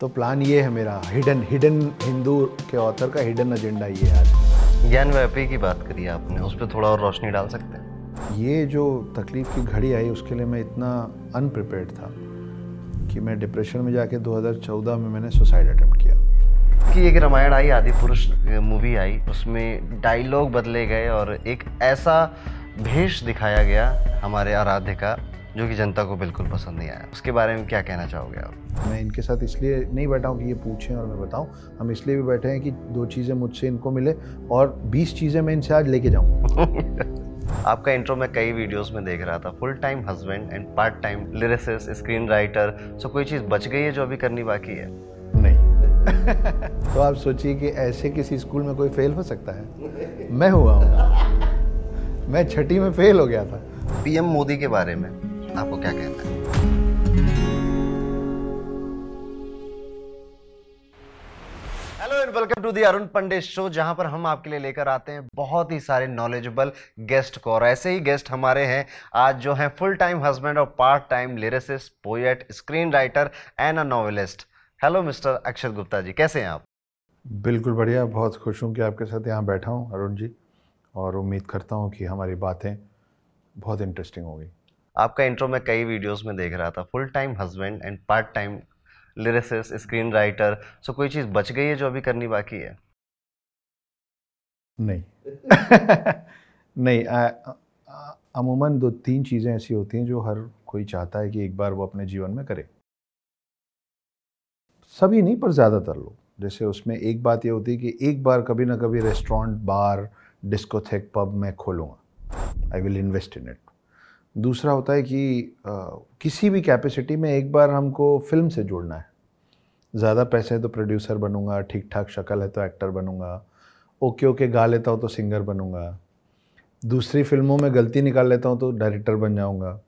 तो प्लान ये है मेरा हिडन हिडन हिंदू के ऑथर का हिडन एजेंडा ये है आज। ज्ञान व्यापी की बात करी आपने उस पर थोड़ा और रोशनी डाल सकते हैं? ये जो तकलीफ़ की घड़ी आई उसके लिए मैं इतना अनप्रिपेयर्ड था कि मैं डिप्रेशन में जाके 2014 में मैंने सुसाइड अटेम्प्ट किया। कि एक रामायण आई आदि पुरुष मूवी आई उसमें डायलॉग बदले गए और एक ऐसा भेष दिखाया गया हमारे आराध्य का जो कि जनता को बिल्कुल पसंद नहीं आया। उसके बारे में क्या कहना चाहोगे आप? मैं इनके साथ इसलिए नहीं बैठा हूँ कि ये पूछें और मैं बताऊँ। हम इसलिए भी बैठे हैं कि दो चीज़ें मुझसे इनको मिले और बीस चीज़ें मैं इनसे आज लेके जाऊँ। आपका इंट्रो मैं कई वीडियोस में देख रहा था। Full time husband and part time lyricist screen writer so कोई चीज़ बच गई है जो अभी करनी बाकी है? नहीं। तो आप सोचिए कि ऐसे किसी स्कूल में कोई फेल हो सकता है। मैं हुआ हूँ। मैं छठी में फेल हो गया था। पीएम मोदी के बारे में। आपको क्या कहना है? Hello and welcome to the Arun Pandit show जहाँ पर हम आपके लिए लेकर आते हैं बहुत ही सारे नॉलेजेबल गेस्ट को। और ऐसे ही गेस्ट हमारे हैं आज जो हैं फुल टाइम हस्बैंड और part time lyricist poet screen writer and a novelist hello mister Akshat Gupta ji कैसे हैं आप? बिल्कुल बढ़िया बहुत खुश हूँ कि आपके साथ यहाँ बैठा हूँ अरुण जी। और उम्मीद करता हूँ कि हमारी बातें बहुत इंटरेस्टिंग होगी। आपका इंट्रो मैं कई वीडियोस में देख रहा था full time husband and part time lyricist screen writer so कोई चीज़ बच गई है जो अभी करनी बाकी है? नहीं। नहीं अमूमन दो तीन चीज़ें ऐसी होती हैं जो हर कोई चाहता है कि एक बार वो अपने जीवन में करे। सभी नहीं, पर ज़्यादातर लोग। जैसे उसमें एक बात ये होती है कि एक बार कभी ना कभी रेस्टोरेंट बार डिस्कोथेक पब मैं खोलूँगा। I will invest in it दूसरा होता है कि आ, किसी भी कैपेसिटी में एक बार हमको फ़िल्म से जुड़ना है। ज़्यादा पैसे है तो प्रोड्यूसर बनूँगा ठीक ठाक शक्ल है तो एक्टर बनूँगा ओके ओके गा लेता हूँ तो सिंगर बनूँगा। दूसरी फ़िल्मों में गलती निकाल लेता हूँ तो डायरेक्टर बन जाऊँगा।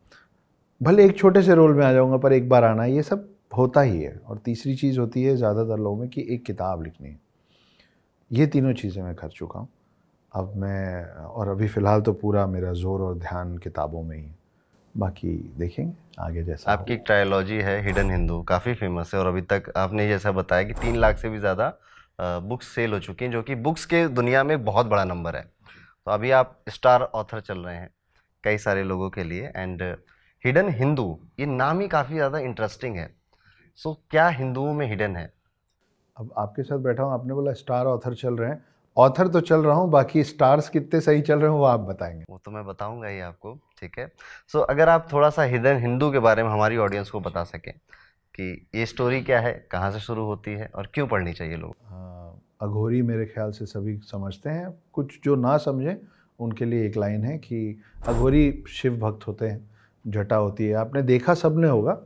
भले एक छोटे से रोल में आ जाऊँगा पर एक बार आना ये सब होता ही है। और तीसरी चीज़ होती है ज़्यादातर लोगों में कि एक किताब लिखनी है। ये तीनों चीज़ें मैं कर चुका हूँ। अब मैं और अभी फ़िलहाल तो पूरा मेरा ज़ोर और ध्यान किताबों में ही है। बाकी देखेंगे आगे जैसा आपकी एक ट्रायोलॉजी है हिडन हिंदू काफ़ी फ़ेमस है और अभी तक आपने जैसा बताया कि तीन लाख से भी ज़्यादा बुक्स सेल हो चुकी हैं जो कि बुक्स के दुनिया में बहुत बड़ा नंबर है। तो अभी आप स्टार ऑथर चल रहे हैं कई सारे लोगों के लिए एंड हिडन हिंदू ये नाम ही काफ़ी ज़्यादा इंटरेस्टिंग है। सो क्या हिंदुओं में हिडन है? अब आपके साथ बैठा हूँ आपने बोला स्टार ऑथर चल रहे हैं ऑथर तो चल रहा हूँ बाकी स्टार्स कितने सही चल रहे हैं वो आप बताएँगे। वो तो मैं बताऊँगा ही आपको ठीक है? सो so, अगर आप थोड़ा सा हिडन हिंदू के बारे में हमारी ऑडियंस को बता सकें कि ये स्टोरी क्या है कहाँ से शुरू होती है और क्यों पढ़नी चाहिए लोग हाँ, अघोरी मेरे ख्याल से सभी समझते हैं। कुछ जो ना समझें उनके लिए एक लाइन है कि अघोरी शिव भक्त होते हैं जटा होती है। आपने देखा सबने होगा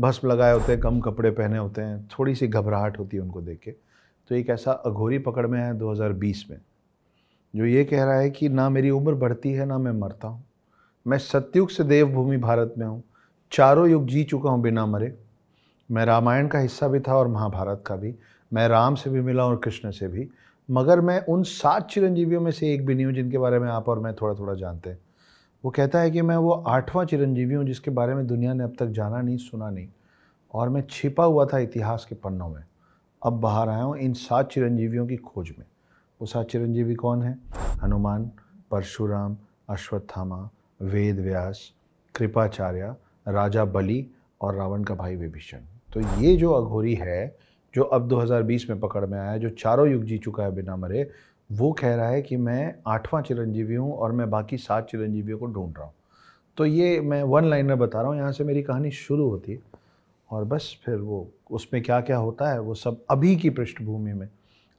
भस्म लगाए होते हैं कम कपड़े पहने होते हैं थोड़ी सी घबराहट होती है उनको देख के। तो एक ऐसा अघोरी पकड़ में आया 2020 में, जो ये कह रहा है कि ना मेरी उम्र बढ़ती है, ना मैं मरता हूँ। मैं सत्युग से देवभूमि भारत में हूँ, चारों युग जी चुका हूँ बिना मरे। मैं रामायण का हिस्सा भी था और महाभारत का भी। मैं राम से भी मिला और कृष्ण से भी। मगर मैं उन सात चिरंजीवियों में से एक भी नहीं हूँ जिनके बारे में आप और मैं थोड़ा थोड़ा जानते हैं। वो कहता है कि मैं वो आठवां चिरंजीवी हूँ जिसके बारे में दुनिया ने अब तक जाना नहीं, सुना नहीं। और मैं छिपा हुआ था इतिहास के पन्नों में। अब बाहर आया हूँ इन सात चिरंजीवियों की खोज में। वो सात चिरंजीवी कौन है? हनुमान, परशुराम, अश्वत्थामा, वेद व्यास, कृपाचार्य, राजा बलि और रावण का भाई विभीषण। तो ये जो अघोरी है, जो अब 2020 में पकड़ में आया, जो चारों युग जी चुका है बिना मरे, वो कह रहा है कि मैं आठवां चिरंजीवी हूँ और मैं बाकी सात चिरंजीवियों को ढूंढ रहा हूँ। तो ये मैं वन लाइनर बता रहा हूँ, यहाँ से मेरी कहानी शुरू होती है। और बस फिर वो उसमें क्या क्या होता है वो सब अभी की पृष्ठभूमि में।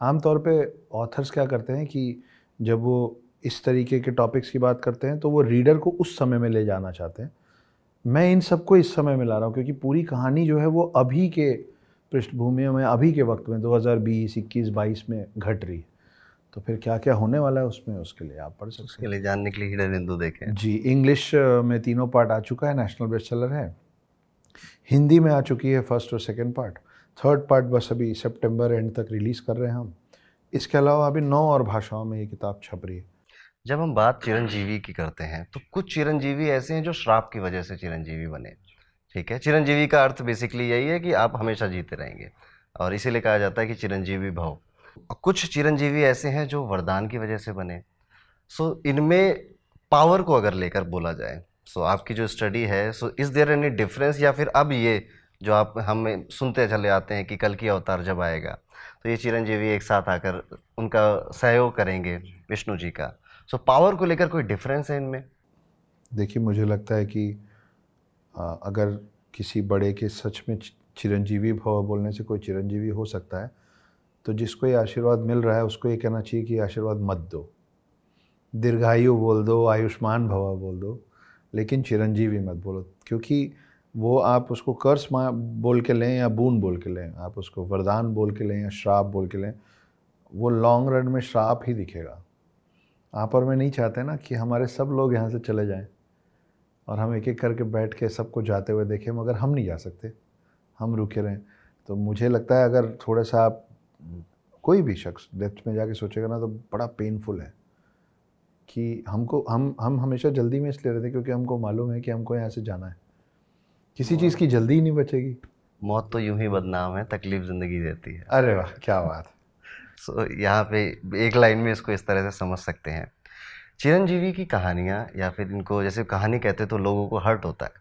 आमतौर पे ऑथर्स क्या करते हैं कि जब वो इस तरीके के टॉपिक्स की बात करते हैं तो वो रीडर को उस समय में ले जाना चाहते हैं। मैं इन सबको इस समय में ला रहा हूँ क्योंकि पूरी कहानी जो है वो अभी के पृष्ठभूमि में अभी के वक्त में 2020, 21, 22 में घट रही है। तो फिर क्या क्या होने वाला है उसमें उसके लिए आप पढ़ सकते हैं। उसके लिए जानने के लिए हिडन हिंदू देखें। जी इंग्लिश में तीनों पार्ट आ चुका है नेशनल बेस्ट सेलर है। हिंदी में आ चुकी है फ़र्स्ट और सेकेंड पार्ट थर्ड पार्ट बस अभी सितंबर एंड तक रिलीज़ कर रहे हैं हम. इसके अलावा अभी नौ और भाषाओं में ये किताब छप रही है. जब हम बात चिरंजीवी की करते हैं तो कुछ चिरंजीवी ऐसे हैं जो श्राप की वजह से चिरंजीवी बने। ठीक है? चिरंजीवी का अर्थ बेसिकली यही है कि आप हमेशा जीते रहेंगे और इसीलिए कहा जाता है कि चिरंजीवी भव। कुछ चिरंजीवी ऐसे हैं जो वरदान की वजह से बने। सो इनमें पावर को अगर लेकर बोला जाए सो so, आपकी जो स्टडी है so is there any difference या फिर अब ये जो आप हम सुनते चले आते हैं कि कल की अवतार जब आएगा तो ये चिरंजीवी एक साथ आकर उनका सहयोग करेंगे विष्णु जी का। सो so, पावर को लेकर कोई डिफरेंस है इनमें? देखिए मुझे लगता है कि आ, अगर किसी बड़े के सच में चिरंजीवी भव बोलने से कोई चिरंजीवी हो सकता है तो जिसको ये आशीर्वाद मिल रहा है उसको ये कहना चाहिए कि आशीर्वाद मत दो। दीर्घायु बोल दो आयुष्मान भवा बोल दो। लेकिन चिरंजीवी मत बोलो, क्योंकि वो आप उसको कर्स बोल के लें या बून बोल के लें, आप उसको वरदान बोल के लें या श्राप बोल के लें, वो लॉन्ग रन में श्राप ही दिखेगा। आप और मैं नहीं चाहते ना कि हमारे सब लोग यहाँ से चले जाएँ और हम एक एक करके बैठ के सबको जाते हुए देखें, मगर हम नहीं जा सकते। हम रुके रहें। तो मुझे लगता है अगर थोड़ा सा आप कोई भी शख्स डेप्थ में जाके सोचेगा ना तो बड़ा पेनफुल है। कि हमको हम हम हमेशा जल्दी में इसलिए रहते क्योंकि हमको मालूम है कि हमको यहाँ से जाना है। किसी चीज़ की जल्दी ही नहीं बचेगी। मौत तो यूँ ही बदनाम है तकलीफ़ ज़िंदगी देती है। अरे वाह क्या बात। सो so, यहाँ पे एक लाइन में इसको इस तरह से समझ सकते हैं। चिरंजीवी की कहानियाँ या फिर इनको जैसे कहानी कहते तो लोगों को हर्ट होता है।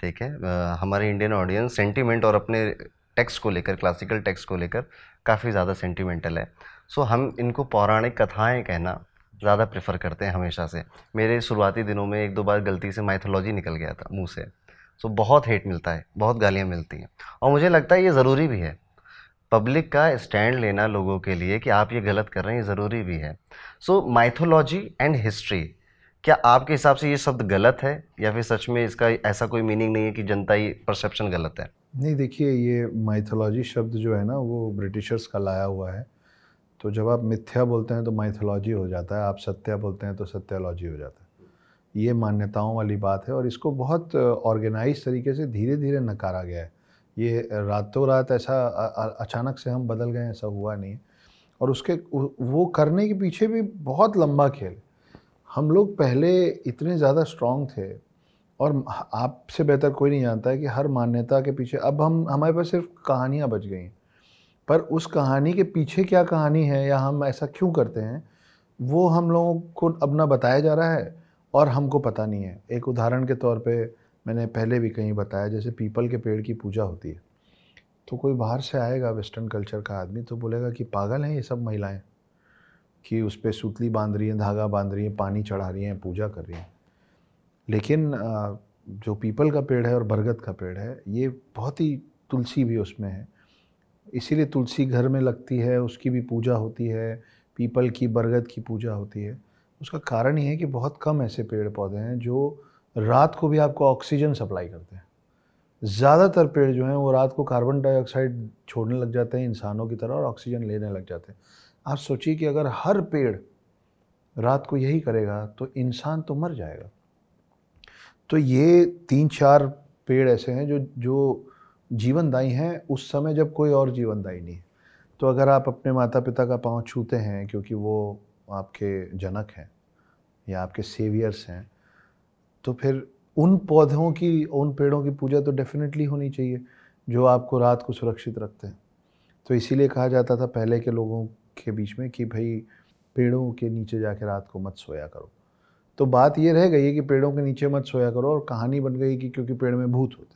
ठीक है? आ, हमारे इंडियन ऑडियंस सेंटिमेंट और अपने टेक्स्ट को लेकर क्लासिकल टेक्स्ट को लेकर काफ़ी ज़्यादा सेंटिमेंटल है। सो so, हम इनको पौराणिक कथाएँ कहना ज़्यादा प्रेफर करते हैं हमेशा से। मेरे शुरुआती दिनों में एक दो बार गलती से माइथोलॉजी निकल गया था मुँह से। सो बहुत हेट मिलता है, बहुत गालियाँ मिलती हैं। और मुझे लगता है ये ज़रूरी भी है। पब्लिक का स्टैंड लेना लोगों के लिए कि आप ये गलत कर रहे हैं, ये ज़रूरी भी है। सो माइथोलॉजी एंड हिस्ट्री क्या आपके हिसाब से ये शब्द गलत है? या फिर सच में इसका ऐसा कोई मीनिंग नहीं है कि जनता ही परसेप्शन गलत है? नहीं, देखिए, ये माइथोलॉजी शब्द जो है ना, वो ब्रिटिशर्स का लाया हुआ है। तो जब आप मिथ्या बोलते हैं तो माइथोलॉजी हो जाता है, आप सत्या बोलते हैं तो सत्यालॉजी हो जाता है। ये मान्यताओं वाली बात है और इसको बहुत ऑर्गेनाइज तरीके से धीरे धीरे नकारा गया है। ये रातों रात ऐसा अचानक से हम बदल गए ऐसा हुआ नहीं और उसके वो करने के पीछे भी बहुत लंबा खेल। हम लोग पहले इतने ज़्यादा स्ट्रॉन्ग थे और आपसे बेहतर कोई नहीं जानता है कि हर मान्यता के पीछे, अब हम, हमारे पास सिर्फ़ कहानियाँ बच गई हैं। पर उस कहानी के पीछे क्या कहानी है या हम ऐसा क्यों करते हैं, वो हम लोगों को अपना बताया जा रहा है और हमको पता नहीं है। एक उदाहरण के तौर पे मैंने पहले भी कहीं बताया, जैसे पीपल के पेड़ की पूजा होती है तो कोई बाहर से आएगा वेस्टर्न कल्चर का आदमी तो बोलेगा कि पागल हैं ये सब महिलाएँ, कि उस पर सूतली बाँध रही हैं, धागा बाँध रही हैं, पानी चढ़ा रही हैं, पूजा कर रही हैं। लेकिन जो पीपल का पेड़ है और बरगद का पेड़ है, ये बहुत ही तुलसी भी उसमें है। इसीलिए तुलसी घर में लगती है, उसकी भी पूजा होती है, पीपल की, बरगद की पूजा होती है। उसका कारण ये है कि बहुत कम ऐसे पेड़ पौधे हैं जो रात को भी आपको ऑक्सीजन सप्लाई करते हैं। ज़्यादातर पेड़ जो हैं वो रात को कार्बन डाइऑक्साइड छोड़ने लग जाते हैं, इंसानों की तरह, और ऑक्सीजन लेने लग जाते हैं। आप सोचिए कि अगर हर पेड़ रात को यही करेगा तो इंसान तो मर जाएगा। तो ये तीन चार पेड़ ऐसे हैं जो जो जीवनदायी हैं, उस समय जब कोई और जीवनदायी नहीं है। तो अगर आप अपने माता पिता का पाँव छूते हैं क्योंकि वो आपके जनक हैं या आपके सेवियर्स हैं तो फिर उन पौधों की, उन पेड़ों की पूजा तो डेफिनेटली होनी चाहिए, जो आपको रात को सुरक्षित रखते हैं। तो इसीलिए कहा जाता था पहले के लोगों के बीच में कि भाई, पेड़ों के नीचे जाके रात को मत सोया करो। तो बात ये रह गई है कि पेड़ों के नीचे मत सोया करो और कहानी बन गई कि क्योंकि पेड़ में भूत होते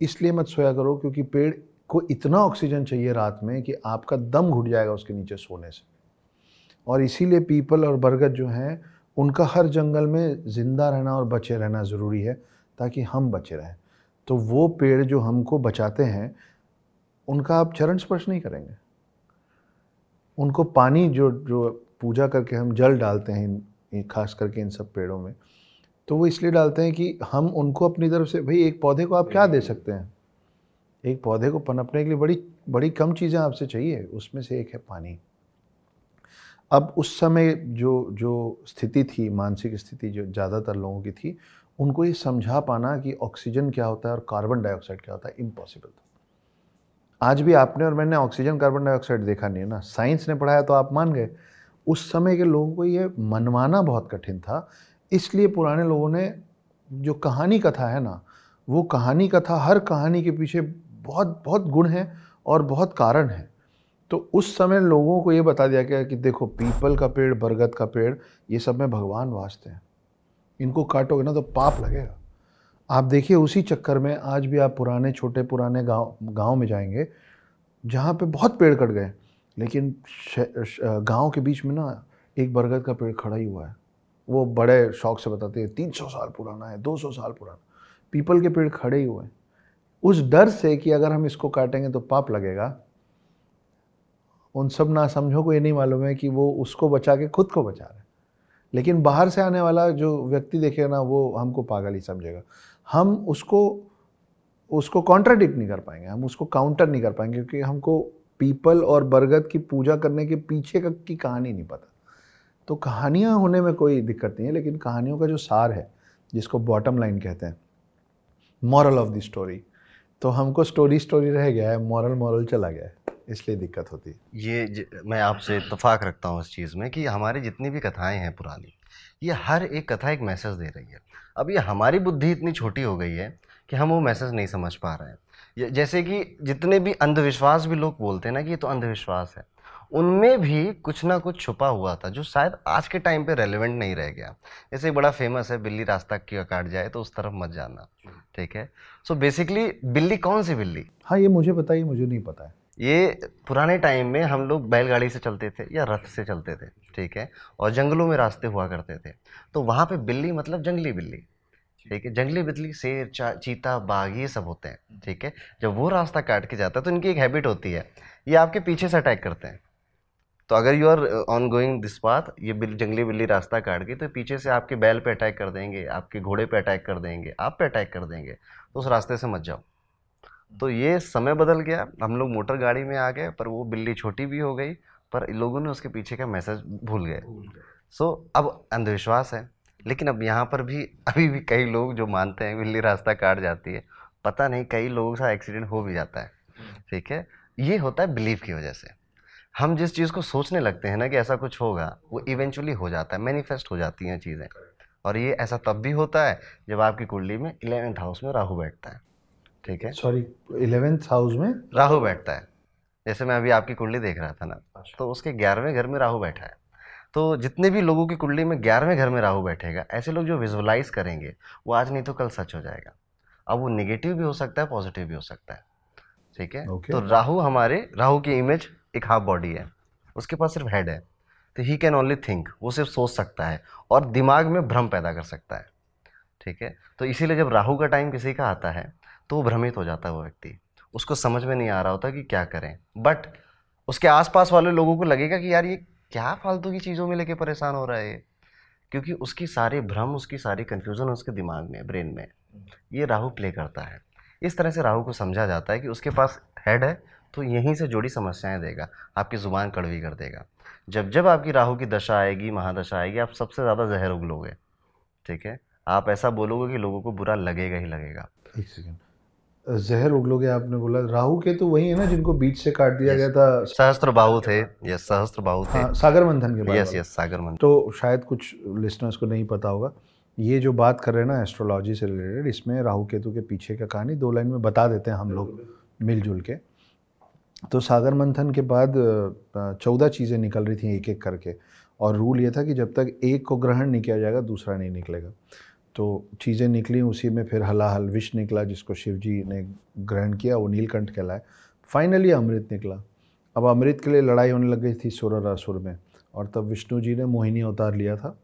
इसलिए मत सोया करो क्योंकि पेड़ को इतना ऑक्सीजन चाहिए रात में कि आपका दम घुट जाएगा उसके नीचे सोने से। और इसीलिए पीपल और बरगद जो हैं, उनका हर जंगल में ज़िंदा रहना और बचे रहना ज़रूरी है, ताकि हम बचे रहें। तो वो पेड़ जो हमको बचाते हैं, उनका आप चरण स्पर्श नहीं करेंगे। उनको पानी जो जो पूजा करके हम जल डालते हैं खास करके इन सब पेड़ों में तो वो इसलिए डालते हैं कि हम उनको अपनी तरफ़ से, भाई, एक पौधे को आप क्या दे सकते हैं? एक पौधे को पनपने के लिए बड़ी बड़ी कम चीज़ें आपसे चाहिए, उसमें से एक है पानी। अब उस समय जो जो स्थिति थी, मानसिक स्थिति जो ज़्यादातर लोगों की थी, उनको ये समझा पाना कि ऑक्सीजन क्या होता है और कार्बन डाइऑक्साइड क्या होता है, इम्पॉसिबल था। आज भी आपने और मैंने ऑक्सीजन, कार्बन डाइऑक्साइड देखा नहीं है ना। साइंस ने पढ़ाया तो आप मान गए। उस समय के लोगों को ये मनवाना बहुत कठिन था इसलिए पुराने लोगों ने जो कहानी कथा है ना, वो कहानी कथा हर कहानी के पीछे बहुत बहुत गुण है और बहुत कारण है। तो उस समय लोगों को ये बता दिया गया कि देखो, पीपल का पेड़, बरगद का पेड़, ये सब में भगवान वास्ते हैं। इनको काटोगे ना तो पाप लगेगा। आप देखिए उसी चक्कर में आज भी आप पुराने, छोटे, पुराने गाँव गाँव में जाएँगे, जहाँ पे बहुत पेड़ कट गए, लेकिन गाँव के बीच में ना एक बरगद का पेड़ खड़ा ही हुआ है। वो बड़े शौक से बताते हैं, तीन सौ साल पुराना है, दो सौ साल पुराना पीपल के पेड़ खड़े ही हुए हैं। उस डर से कि अगर हम इसको काटेंगे तो पाप लगेगा। उन सब ना समझो को ये नहीं मालूम है कि वो उसको बचा के खुद को बचा रहे लेकिन बाहर से आने वाला जो व्यक्ति देखेगा ना, वो हमको पागल ही समझेगा। हम उसको उसको कॉन्ट्राडिक्ट नहीं कर पाएँगे, हम उसको काउंटर नहीं कर पाएँगे, क्योंकि हमको पीपल और बरगद की पूजा करने के पीछे का, की कहानी नहीं पता। तो कहानियाँ होने में कोई दिक्कत नहीं है लेकिन कहानियों का जो सार है जिसको बॉटम लाइन कहते हैं मॉरल ऑफ़ द स्टोरी तो हमको स्टोरी स्टोरी रह गया है मॉरल मॉरल चला गया है इसलिए दिक्कत होती है। ये ज, मैं आपसे इतफाक रखता हूँ इस चीज़ में कि हमारी जितनी भी कथाएँ हैं पुरानी ये हर एक कथा एक मैसेज दे रही है। अब ये हमारी बुद्धि इतनी छोटी हो गई है कि हम वो मैसेज नहीं समझ पा रहे हैं। जैसे कि जितने भी अंधविश्वास भी लोग बोलते हैं ना कि ये तो अंधविश्वास है उनमें भी कुछ ना कुछ छुपा हुआ था जो शायद आज के टाइम पे रेलिवेंट नहीं रह गया। जैसे बड़ा फ़ेमस है बिल्ली रास्ता क्यों काट जाए तो उस तरफ़ मत जाना ठीक है? सो बेसिकली बिल्ली कौन सी बिल्ली? हाँ ये मुझे पता बताइए मुझे नहीं पता है। ये पुराने टाइम में हम लोग बैलगाड़ी से चलते थे या रथ से चलते थे ठीक है? और जंगलों में रास्ते हुआ करते थे। तो वहाँ पे बिल्ली मतलब जंगली बिल्ली ठीक है? जंगली बिल्ली शेर चीता बाघ ये सब होते हैं ठीक है? जब वो रास्ता काट के जाता है तो इनकी एक हैबिट होती है ये आपके पीछे से अटैक करते हैं। तो अगर you are on going this path ये बिल, जंगली बिल्ली रास्ता काट गई तो पीछे से आपके बैल पे अटैक कर देंगे आपके घोड़े पे अटैक कर देंगे आप पे अटैक कर देंगे तो उस रास्ते से मत जाओ। तो ये समय बदल गया हम लोग मोटर गाड़ी में आ गए पर वो बिल्ली छोटी भी हो गई पर लोगों ने उसके पीछे का मैसेज भूल गए। सो so, अब अंधविश्वास है लेकिन अब यहाँ पर भी अभी भी कई लोग जो मानते हैं बिल्ली रास्ता काट जाती है पता नहीं कई लोगों के साथ एक्सीडेंट हो भी जाता है। ठीक है? ये होता है बिलीव की वजह से। हम जिस चीज़ को सोचने लगते हैं ना कि ऐसा कुछ होगा वो इवेंचुअली हो जाता है मैनिफेस्ट हो जाती हैं चीज़ें। और ये ऐसा तब भी होता है जब आपकी कुंडली में इलेवेंथ हाउस में राहु बैठता है ठीक है? सॉरी इलेवेंथ हाउस में? राहु बैठता है। जैसे मैं अभी आपकी कुंडली देख रहा था ना अच्छा। तो उसके ग्यारहवें घर में राहु बैठा है। तो जितने भी लोगों की कुंडली में ग्यारहवें घर में राहु बैठेगा ऐसे लोग जो विजुअलाइज करेंगे वो आज नहीं तो कल सच हो जाएगा। अब वो निगेटिव भी हो सकता है पॉजिटिव भी हो सकता है ठीक है? Okay. तो राहु हमारे राहु की इमेज एक हाफ़ बॉडी है। उसके पास सिर्फ़ हेड है। तो ही कैन ओनली थिंक वो सिर्फ़ सोच सकता है और दिमाग में भ्रम पैदा कर सकता है। ठीक है? तो इसीलिए जब राहु का टाइम किसी का आता है तो वो भ्रमित हो जाता है वो व्यक्ति। उसको समझ में नहीं आ रहा होता कि क्या करें। बट उसके आसपास वाले लोगों को लगेगा कि यार ये क्या फालतू की चीज़ों में लेके परेशान हो रहा है क्योंकि उसकी सारे भ्रम, उसकी सारी कन्फ्यूज़न उसके दिमाग में ब्रेन में, ये राहु प्ले करता है। इस तरह से राहु को समझा जाता है कि उसके पास हेड है तो यहीं से जुड़ी समस्याएँ देगा आपकी ज़ुबान कड़वी कर देगा। जब जब आपकी राहु की दशा आएगी महादशा आएगी आप सबसे ज़्यादा जहर उगलोगे ठीक है? आप ऐसा बोलोगे कि लोगों को बुरा लगेगा ही लगेगा। एक सेकेंड जहर उगलोगे आपने बोला राहु के तो वही है ना जिनको बीच से काट दिया गया था। सहस्त्र बाहु थे यस सहस्त्र बाहु थे। हाँ, सागर मंथन के बाद यस यस सागर मंथन। तो शायद कुछ लिसनर्स को नहीं पता होगा ये जो बात कर रहे हैं ना एस्ट्रोलॉजी से रिलेटेड इसमें राहु केतु के पीछे का कहानी दो लाइन में बता देते हैं हम लोग मिलजुल के। तो सागर मंथन के बाद चौदह चीज़ें निकल रही थी एक एक करके। और रूल ये था कि जब तक एक को ग्रहण नहीं किया जाएगा, दूसरा नहीं निकलेगा। तो चीज़ें निकली, उसी में फिर हलाहल विष निकला, जिसको शिव जी ने ग्रहण किया, वो नीलकंठ कहलाए। फाइनली अमृत निकला। अब अमृत के लिए लड़ाई होने लग गई थी सुर और असुर में, और तब विष्णु जी ने मोहिनी अवतार लिया था,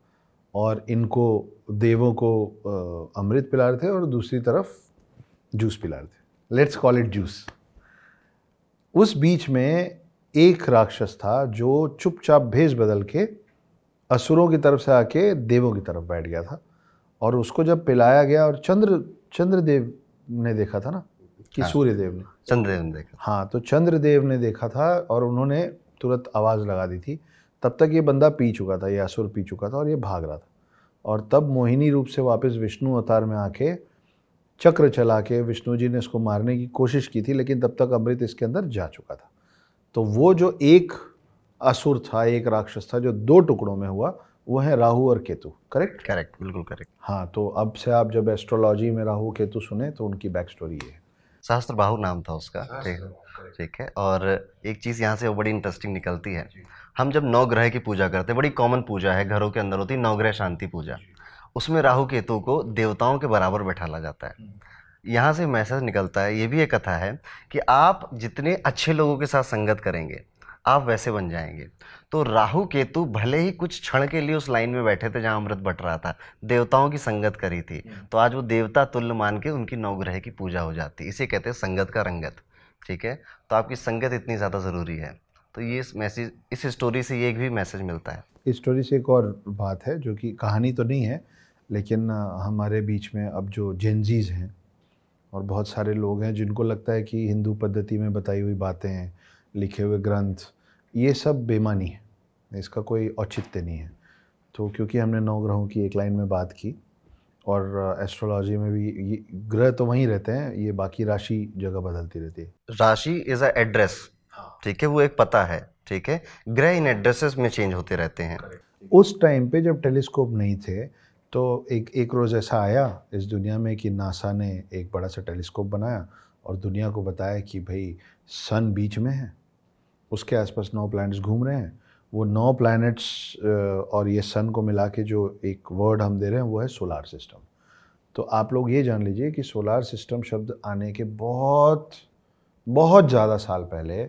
और इनको, देवों को अमृत पिला रहे थे, और दूसरी तरफ़ जूस पिला रहे थे। लेट्स कॉल इट जूस उस बीच में एक राक्षस था जो चुपचाप भेष बदल के असुरों की तरफ़ से आके देवों की तरफ़ बैठ गया था और उसको जब पिलाया गया और चंद्र चंद्रदेव ने देखा था ना कि हाँ, सूर्यदेव ने। चंद्रदेव ने देखा। हाँ तो चंद्रदेव ने देखा था और उन्होंने तुरंत आवाज़ लगा दी थी। तब तक ये बंदा पी चुका था ये असुर पी चुका था और ये भाग रहा था। और तब मोहिनी रूप से वापस विष्णु अवतार में आके चक्र चला के विष्णु जी ने इसको मारने की कोशिश की थी लेकिन तब तक अमृत इसके अंदर जा चुका था। तो वो जो एक असुर था एक राक्षस था जो दो टुकड़ों में हुआ वो है राहु और केतु करेक्ट करेक्ट बिल्कुल करेक्ट हाँ तो अब से आप जब एस्ट्रोलॉजी में राहु केतु सुने तो उनकी बैक स्टोरी है। सहस्त्र बाहु नाम था उसका ठीक है? ठीक है और एक चीज़ यहाँ से वो बड़ी इंटरेस्टिंग निकलती है। हम जब नौ ग्रह की पूजा करते हैं बड़ी कॉमन पूजा है घरों के अंदर होती है नवग्रह शांति पूजा। उसमें राहु केतु को देवताओं के बराबर बैठाला जाता है। यहाँ से मैसेज निकलता है, ये भी एक कथा है कि आप जितने अच्छे लोगों के साथ संगत करेंगे, आप वैसे बन जाएँगे। तो राहु केतु भले ही कुछ क्षण के लिए उस लाइन में बैठे थे जहाँ अमृत बट रहा था, देवताओं की संगत करी थी तो आज वो देवता तुल्य मान के उनकी नवग्रह की पूजा हो जाती इसे कहते हैं संगत का रंगत, ठीक है? तो आपकी संगत इतनी ज़्यादा ज़रूरी है। तो ये मैसेज, इस स्टोरी से ये एक भी मैसेज मिलता है। इस स्टोरी से एक और बात है जो कि कहानी तो नहीं है लेकिन हमारे बीच में अब जो जेंजीज हैं और बहुत सारे लोग हैं जिनको लगता है कि हिंदू पद्धति में बताई हुई बातें हैं लिखे हुए ग्रंथ ये सब बेमानी है। इसका कोई औचित्य नहीं है। तो क्योंकि हमने नौ ग्रहों की एक लाइन में बात की और एस्ट्रोलॉजी में भी ये ग्रह तो वहीं रहते हैं ये बाकी राशि जगह बदलती रहती है। राशि इज़ अ एड्रेस ठीक है वो एक पता है। ठीक है? ग्रह इन एड्रेसेस में चेंज होते रहते हैं। उस टाइम पे जब टेलीस्कोप नहीं थे तो एक एक रोज़ ऐसा आया इस दुनिया में कि नासा ने एक बड़ा सा टेलीस्कोप बनाया और दुनिया को बताया कि भाई, सन बीच में है। उसके आसपास नौ प्लैनेट्स घूम रहे हैं। वो नौ प्लैनेट्स और ये सन को मिला के जो एक वर्ड हम दे रहे हैं वो है सोलार सिस्टम तो आप लोग ये जान लीजिए कि सोलार सिस्टम शब्द आने के बहुत बहुत ज़्यादा साल पहले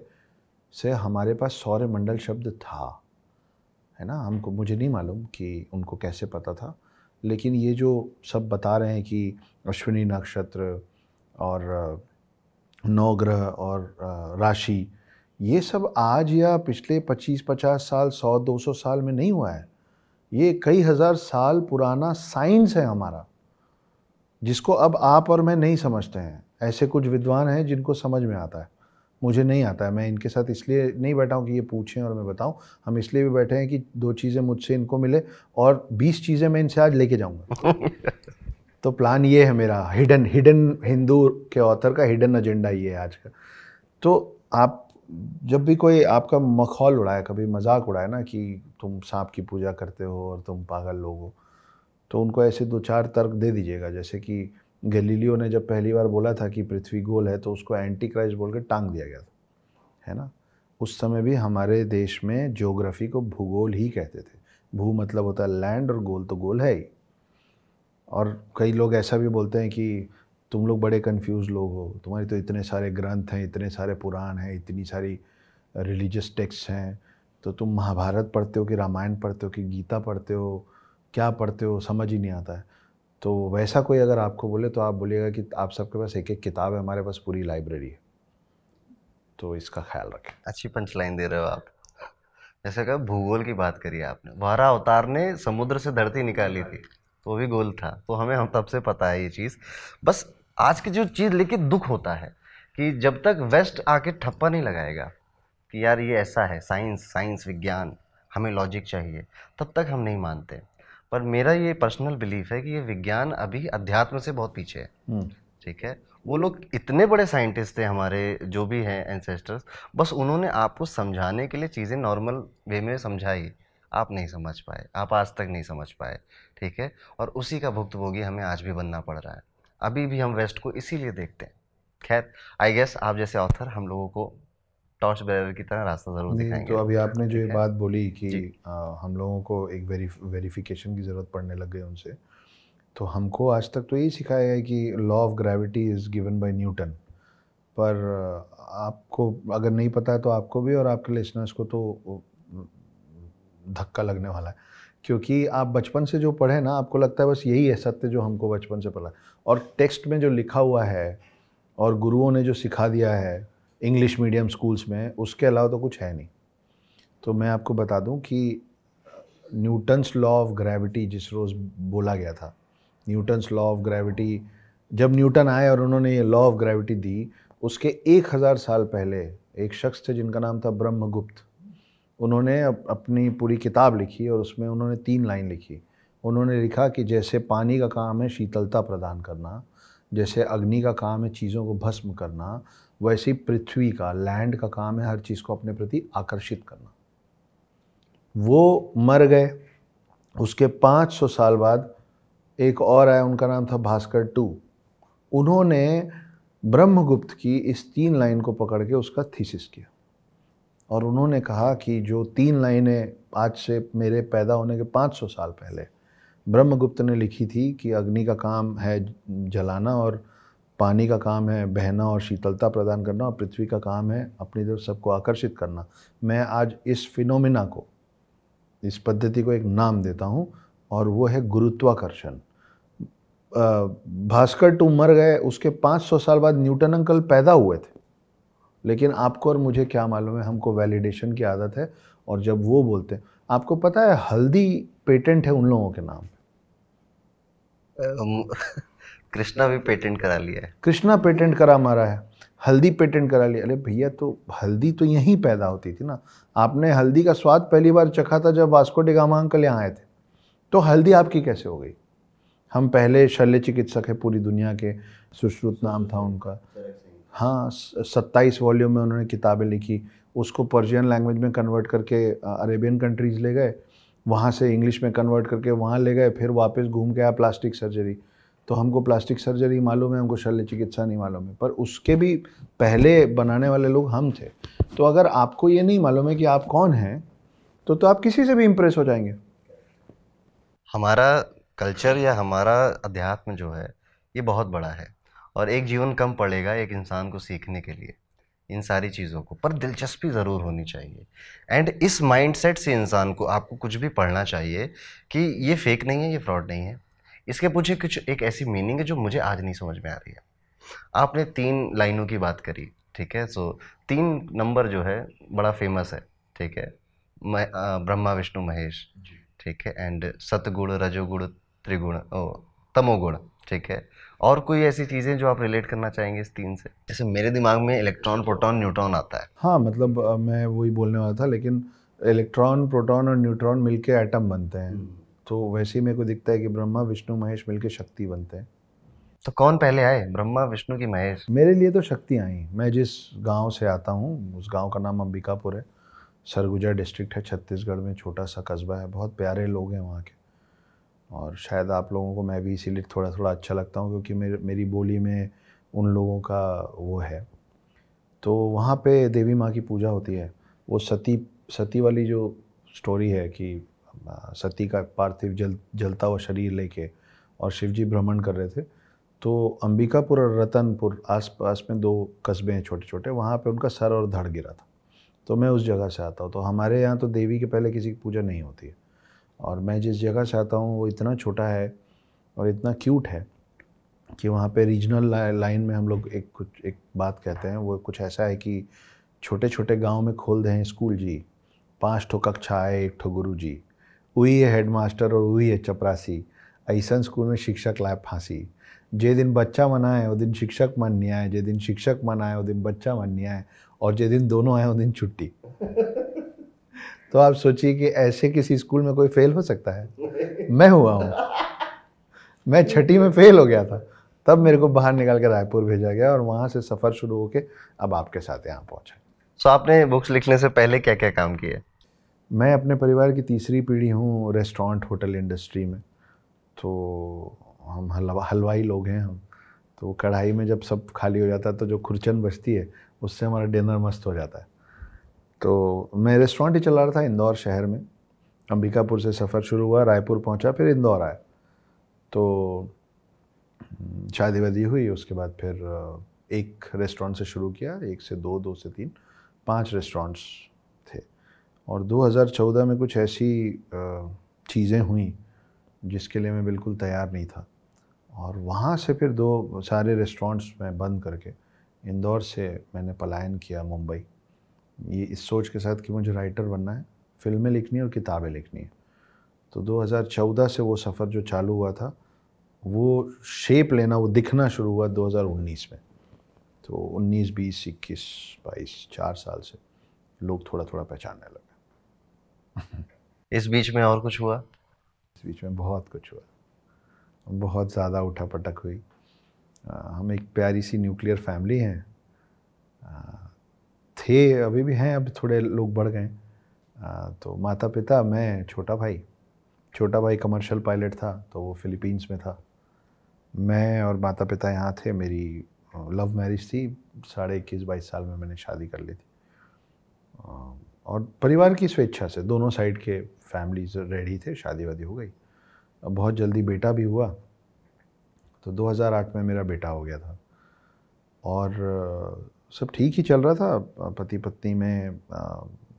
से हमारे पास सौर्यमंडल शब्द था। है ना? हमको, मुझे नहीं मालूम कि उनको कैसे पता था। लेकिन ये जो सब बता रहे हैं कि अश्विनी नक्षत्र और नवग्रह और राशि, ये सब आज या पिछले 25-50 साल 100-200 साल में नहीं हुआ है। ये कई हज़ार साल पुराना साइंस है हमारा, जिसको अब आप और मैं नहीं समझते हैं। ऐसे कुछ विद्वान हैं जिनको समझ में आता है। मुझे नहीं आता है। मैं इनके साथ इसलिए नहीं बैठा हूँ कि ये पूछें और मैं बताऊँ। हम इसलिए भी बैठे हैं कि दो चीज़ें मुझसे इनको मिले और बीस चीज़ें मैं इनसे आज लेके जाऊँगा। तो प्लान ये है मेरा हिडन हिडन हिंदू के ऑथर का हिडन एजेंडा ये है आज का। तो आप जब भी कोई आपका मखौल उड़ाए कभी मज़ाक उड़ाए ना कि तुम सांप की पूजा करते हो और तुम पागल लोग हो तो उनको ऐसे दो चार तर्क दे दीजिएगा। जैसे कि गलीलियो ने जब पहली बार बोला था कि पृथ्वी गोल है तो उसको एंटी क्राइस्ट बोल के टांग दिया गया था, है ना? उस समय भी हमारे देश में ज्योग्राफी को भूगोल ही कहते थे। भू मतलब होता है लैंड और गोल तो गोल है ही। और कई लोग ऐसा भी बोलते हैं कि तुम लोग बड़े कंफ्यूज लोग हो, तुम्हारे तो इतने सारे ग्रंथ हैं, इतने सारे पुराण हैं, इतनी सारी रिलीजियस टेक्स्ट हैं तो तुम महाभारत पढ़ते हो कि रामायण पढ़ते हो कि गीता पढ़ते हो, क्या पढ़ते हो, समझ ही नहीं आता है। तो वैसा कोई अगर आपको बोले तो आप बोलिएगा कि आप सबके पास एक एक किताब है, हमारे पास पूरी लाइब्रेरी है। तो इसका ख्याल रखें। अच्छी पंच लाइन दे रहे हो आप। जैसे कहा, भूगोल की बात करी आपने। वारा अवतार ने समुद्र से धरती निकाली थी। तो भी गोल था। तो हमें हम तब से पता है ये चीज़। बस आज की जो चीज़ लेकिन दुख होता है, कि जब तक वेस्ट आके ठप्पा नहीं लगाएगा, कि यार ये ऐसा है, साइंस साइंस, विज्ञान, हमें लॉजिक चाहिए, तब तक हम नहीं मानते। पर मेरा ये पर्सनल बिलीफ है कि ये विज्ञान अभी अध्यात्म से बहुत पीछे है। हम्म। ठीक है? वो लोग इतने बड़े साइंटिस्ट थे हमारे जो भी हैं एंसेस्टर्स बस उन्होंने आपको समझाने के लिए चीज़ें नॉर्मल वे में समझाई। आप नहीं समझ पाए आप आज तक नहीं समझ पाए। ठीक है? और उसी का भुक्तभोगी हमें आज भी बनना पड़ रहा है। अभी भी हम वेस्ट को इसीलिए देखते हैं। खैर आई गेस आप जैसे ऑथर हम लोगों को टॉर्च बेरर की तरह रास्ता ज़रूर दिखाएँगे। तो अभी आपने जो ये बात बोली कि आ, हम लोगों को एक वेरिफिकेशन की ज़रूरत पड़ने लग गई उनसे तो हमको आज तक तो यही सिखाया है कि law of gravity is given by Newton पर आपको अगर नहीं पता है तो आपको भी और आपके लिसनर्स को तो धक्का लगने वाला है। क्योंकि आप बचपन से जो पढ़े ना आपको लगता है बस यही है सत्य जो हमको बचपन से पढ़ा और टेक्स्ट में जो लिखा हुआ है और गुरुओं ने जो सिखा दिया है इंग्लिश मीडियम स्कूल्स में, उसके अलावा तो कुछ है नहीं। तो मैं आपको बता दूँ कि न्यूटन्स लॉ ऑफ़ ग्रेविटी जिस रोज़ बोला गया था न्यूटन्स लॉ ऑफ़ ग्रेविटी जब न्यूटन आए और उन्होंने ये लॉ ऑफ़ ग्रेविटी दी, उसके एक हज़ार साल पहले एक शख्स थे जिनका नाम था ब्रह्मगुप्त। उन्होंने अपनी पूरी किताब लिखी और उसमें उन्होंने तीन लाइन लिखी। उन्होंने लिखा कि जैसे पानी का काम है शीतलता प्रदान करना, जैसे अग्नि का काम है चीज़ों को भस्म करना वैसे ही पृथ्वी का लैंड का काम है हर चीज़ को अपने प्रति आकर्षित करना। वो मर गए। उसके 500 साल बाद एक और आया, उनका नाम था भास्कर टू। उन्होंने ब्रह्मगुप्त की इस तीन लाइन को पकड़ के उसका थीसिस किया। और उन्होंने कहा कि जो तीन लाइनें आज से मेरे पैदा होने के 500 साल पहले, ब्रह्मगुप्त ने लिखी थी कि अग्नि का काम है जलाना और पानी का काम है, बहना और शीतलता प्रदान करना और पृथ्वी का काम है अपनी तरफ़ सबको आकर्षित करना। मैं आज इस फिनोमिना को, इस पद्धति को एक नाम देता हूँ और वो है गुरुत्वाकर्षण। भास्कर टू मर गए, उसके 500 साल बाद न्यूटन अंकल पैदा हुए थे। लेकिन आपको और मुझे क्या मालूम है, हमको वैलिडेशन की आदत है और जब वो बोलते हैं, आपको पता है हल्दी पेटेंट है उन लोगों के नाम? कृष्णा भी पेटेंट करा लिया है। कृष्णा पेटेंट करा मारा है। हल्दी पेटेंट करा लिया। अरे भैया तो हल्दी तो यहीं पैदा होती थी ना। आपने हल्दी का स्वाद पहली बार चखा था जब वास्को डिगामा अंकल यहाँ आए थे। तो हल्दी आपकी कैसे हो गई? हम पहले शल्य चिकित्सक है पूरी दुनिया के। सुश्रुत नाम था उनका। हाँ सत्ताईस वॉल्यूम में उन्होंने किताबें लिखी। उसको पर्शियन लैंग्वेज में कन्वर्ट करके अरेबियन कंट्रीज़ ले गए। वहाँ से इंग्लिश में कन्वर्ट करके वहाँ ले गए। फिर वापस घूम के आया प्लास्टिक सर्जरी तो हमको प्लास्टिक सर्जरी मालूम है, हमको शल्य चिकित्सा नहीं मालूम है। पर उसके भी पहले बनाने वाले लोग हम थे। तो अगर आपको ये नहीं मालूम है कि आप कौन हैं तो तो आप किसी से भी इम्प्रेस हो जाएँगे। हमारा कल्चर या हमारा अध्यात्म जो है, ये बहुत बड़ा है। और एक जीवन कम पड़ेगा एक इंसान को सीखने के लिए, इन सारी चीज़ों को। पर दिलचस्पी ज़रूर होनी चाहिए। एंड इस माइंडसेट से इंसान को आपको कुछ भी पढ़ना चाहिए कि ये फेक नहीं है, ये फ्रॉड नहीं है। इसके पीछे कुछ एक ऐसी मीनिंग है जो मुझे आज नहीं समझ में आ रही है। आपने तीन लाइनों की बात करी ठीक है? सो तीन नंबर जो है बड़ा फ़ेमस है ठीक है? ब्रह्मा विष्णु महेश ठीक है? एंड सतगुण रजोगुण त्रिगुण ओ तमोगुण ठीक है? और कोई ऐसी चीज़ें जो आप रिलेट करना चाहेंगे इस तीन से? जैसे मेरे दिमाग में इलेक्ट्रॉन प्रोटॉन न्यूट्रॉन आता है। हाँ मतलब मैं वही बोलने वाला था लेकिन इलेक्ट्रॉन प्रोटॉन और न्यूट्रॉन मिलके एटम बनते हैं। हम्म। तो वैसे ही मेरे को दिखता है कि ब्रह्मा विष्णु महेश मिलकर शक्ति बनते हैं। तो कौन पहले आए ब्रह्मा विष्णु की महेश? मेरे लिए तो शक्ति आई। मैं जिस गाँव से आता हूँ उस गाँव का नाम अंबिकापुर है। सरगुजा डिस्ट्रिक्ट है छत्तीसगढ़ में छोटा सा कस्बा है। बहुत प्यारे लोग हैं वहाँ के। और शायद आप लोगों को मैं भी इसीलिए थोड़ा थोड़ा अच्छा लगता हूँ क्योंकि मेरे मेरी बोली में उन लोगों का वो है। तो वहाँ पे देवी माँ की पूजा होती है। वो सती सती वाली जो स्टोरी है कि सती का पार्थिव जल, जलता हुआ शरीर लेके और शिवजी भ्रमण कर रहे थे। तो अंबिकापुर और रतनपुर आसपास में दो कस्बे हैं छोटे छोटे वहाँ पे उनका सर और धड़ गिरा था। तो मैं उस जगह से आता हूँ। तो हमारे यहाँ तो देवी के पहले किसी की पूजा नहीं होती है। और मैं जिस जगह से आता हूँ, वो इतना छोटा है और इतना क्यूट है कि वहाँ पे रीजनल लाइन में हम लोग एक कुछ, एक बात कहते हैं, वो कुछ ऐसा है कि छोटे छोटे गाँव में खोल दें स्कूल जी, पाँच ठो कक्षा आए, एक ठो गुरु जी वही है हेड मास्टर और वही है चपरासी। ऐसा स्कूल में शिक्षक लाए फांसी। जे दिन बच्चा मनाए वो दिन शिक्षक मन नहीं आए। जे दिन शिक्षक मनाए वो दिन बच्चा मन नहीं आए। और जे दिन दोनों आए वो दिन छुट्टी। तो आप सोचिए कि ऐसे किसी स्कूल में कोई फेल हो सकता है? मैं हुआ हूँ। मैं छठी में फेल हो गया था। तब मेरे को बाहर निकाल के रायपुर भेजा गया और वहाँ से सफ़र शुरू होके अब आपके साथ यहाँ पहुँचा। सो so, आपने बुक्स लिखने से पहले क्या क्या काम किए? मैं अपने परिवार की तीसरी पीढ़ी हूँ रेस्टोरेंट होटल इंडस्ट्री में। तो हम हलवा हलवाई लोग हैं हम। तो कढ़ाई में जब सब खाली हो जाता है तो जो खुरचन बचती है उससे हमारा डिनर मस्त हो जाता है। तो मैं रेस्टोरेंट ही चला रहा था इंदौर शहर में। अंबिकापुर से सफ़र शुरू हुआ रायपुर पहुँचा फिर इंदौर आया। तो हम्म, शादी वादी हुई उसके बाद फिर एक रेस्टोरेंट से शुरू किया एक से दो दो से तीन पाँच रेस्टोरेंट्स। और 2014 में कुछ ऐसी चीज़ें हुई जिसके लिए मैं बिल्कुल तैयार नहीं था। और वहाँ से फिर दो सारे रेस्टोरेंट्स में बंद करके इंदौर से मैंने पलायन किया मुंबई। ये इस सोच के साथ कि मुझे राइटर बनना है फ़िल्में लिखनी है और किताबें लिखनी है। तो 2014 से वो सफ़र जो चालू हुआ था वो शेप लेना वो दिखना शुरू हुआ 2019 में। तो 19, 20, 21, 22 चार साल से लोग थोड़ा थोड़ा पहचानने लगे। इस बीच में और कुछ हुआ? इस बीच में बहुत कुछ हुआ। बहुत ज़्यादा उठा पटक हुई। आ, हम एक प्यारी सी न्यूक्लियर फैमिली हैं। थे अभी भी हैं अब थोड़े लोग बढ़ गए। तो माता पिता मैं छोटा भाई। छोटा भाई कमर्शियल पायलट था तो वो फिलीपींस में था। मैं और माता पिता यहाँ थे मेरी लव मैरिज थी। साढ़े इक्कीस बाईस साल में मैंने शादी कर ली थी। और परिवार की स्वेच्छा से, दोनों साइड के फैमिलीज़ रेडी थे शादी वादी हो गई। अब बहुत जल्दी बेटा भी हुआ तो 2008 में मेरा बेटा हो गया था। और सब ठीक ही चल रहा था। पति पत्नी में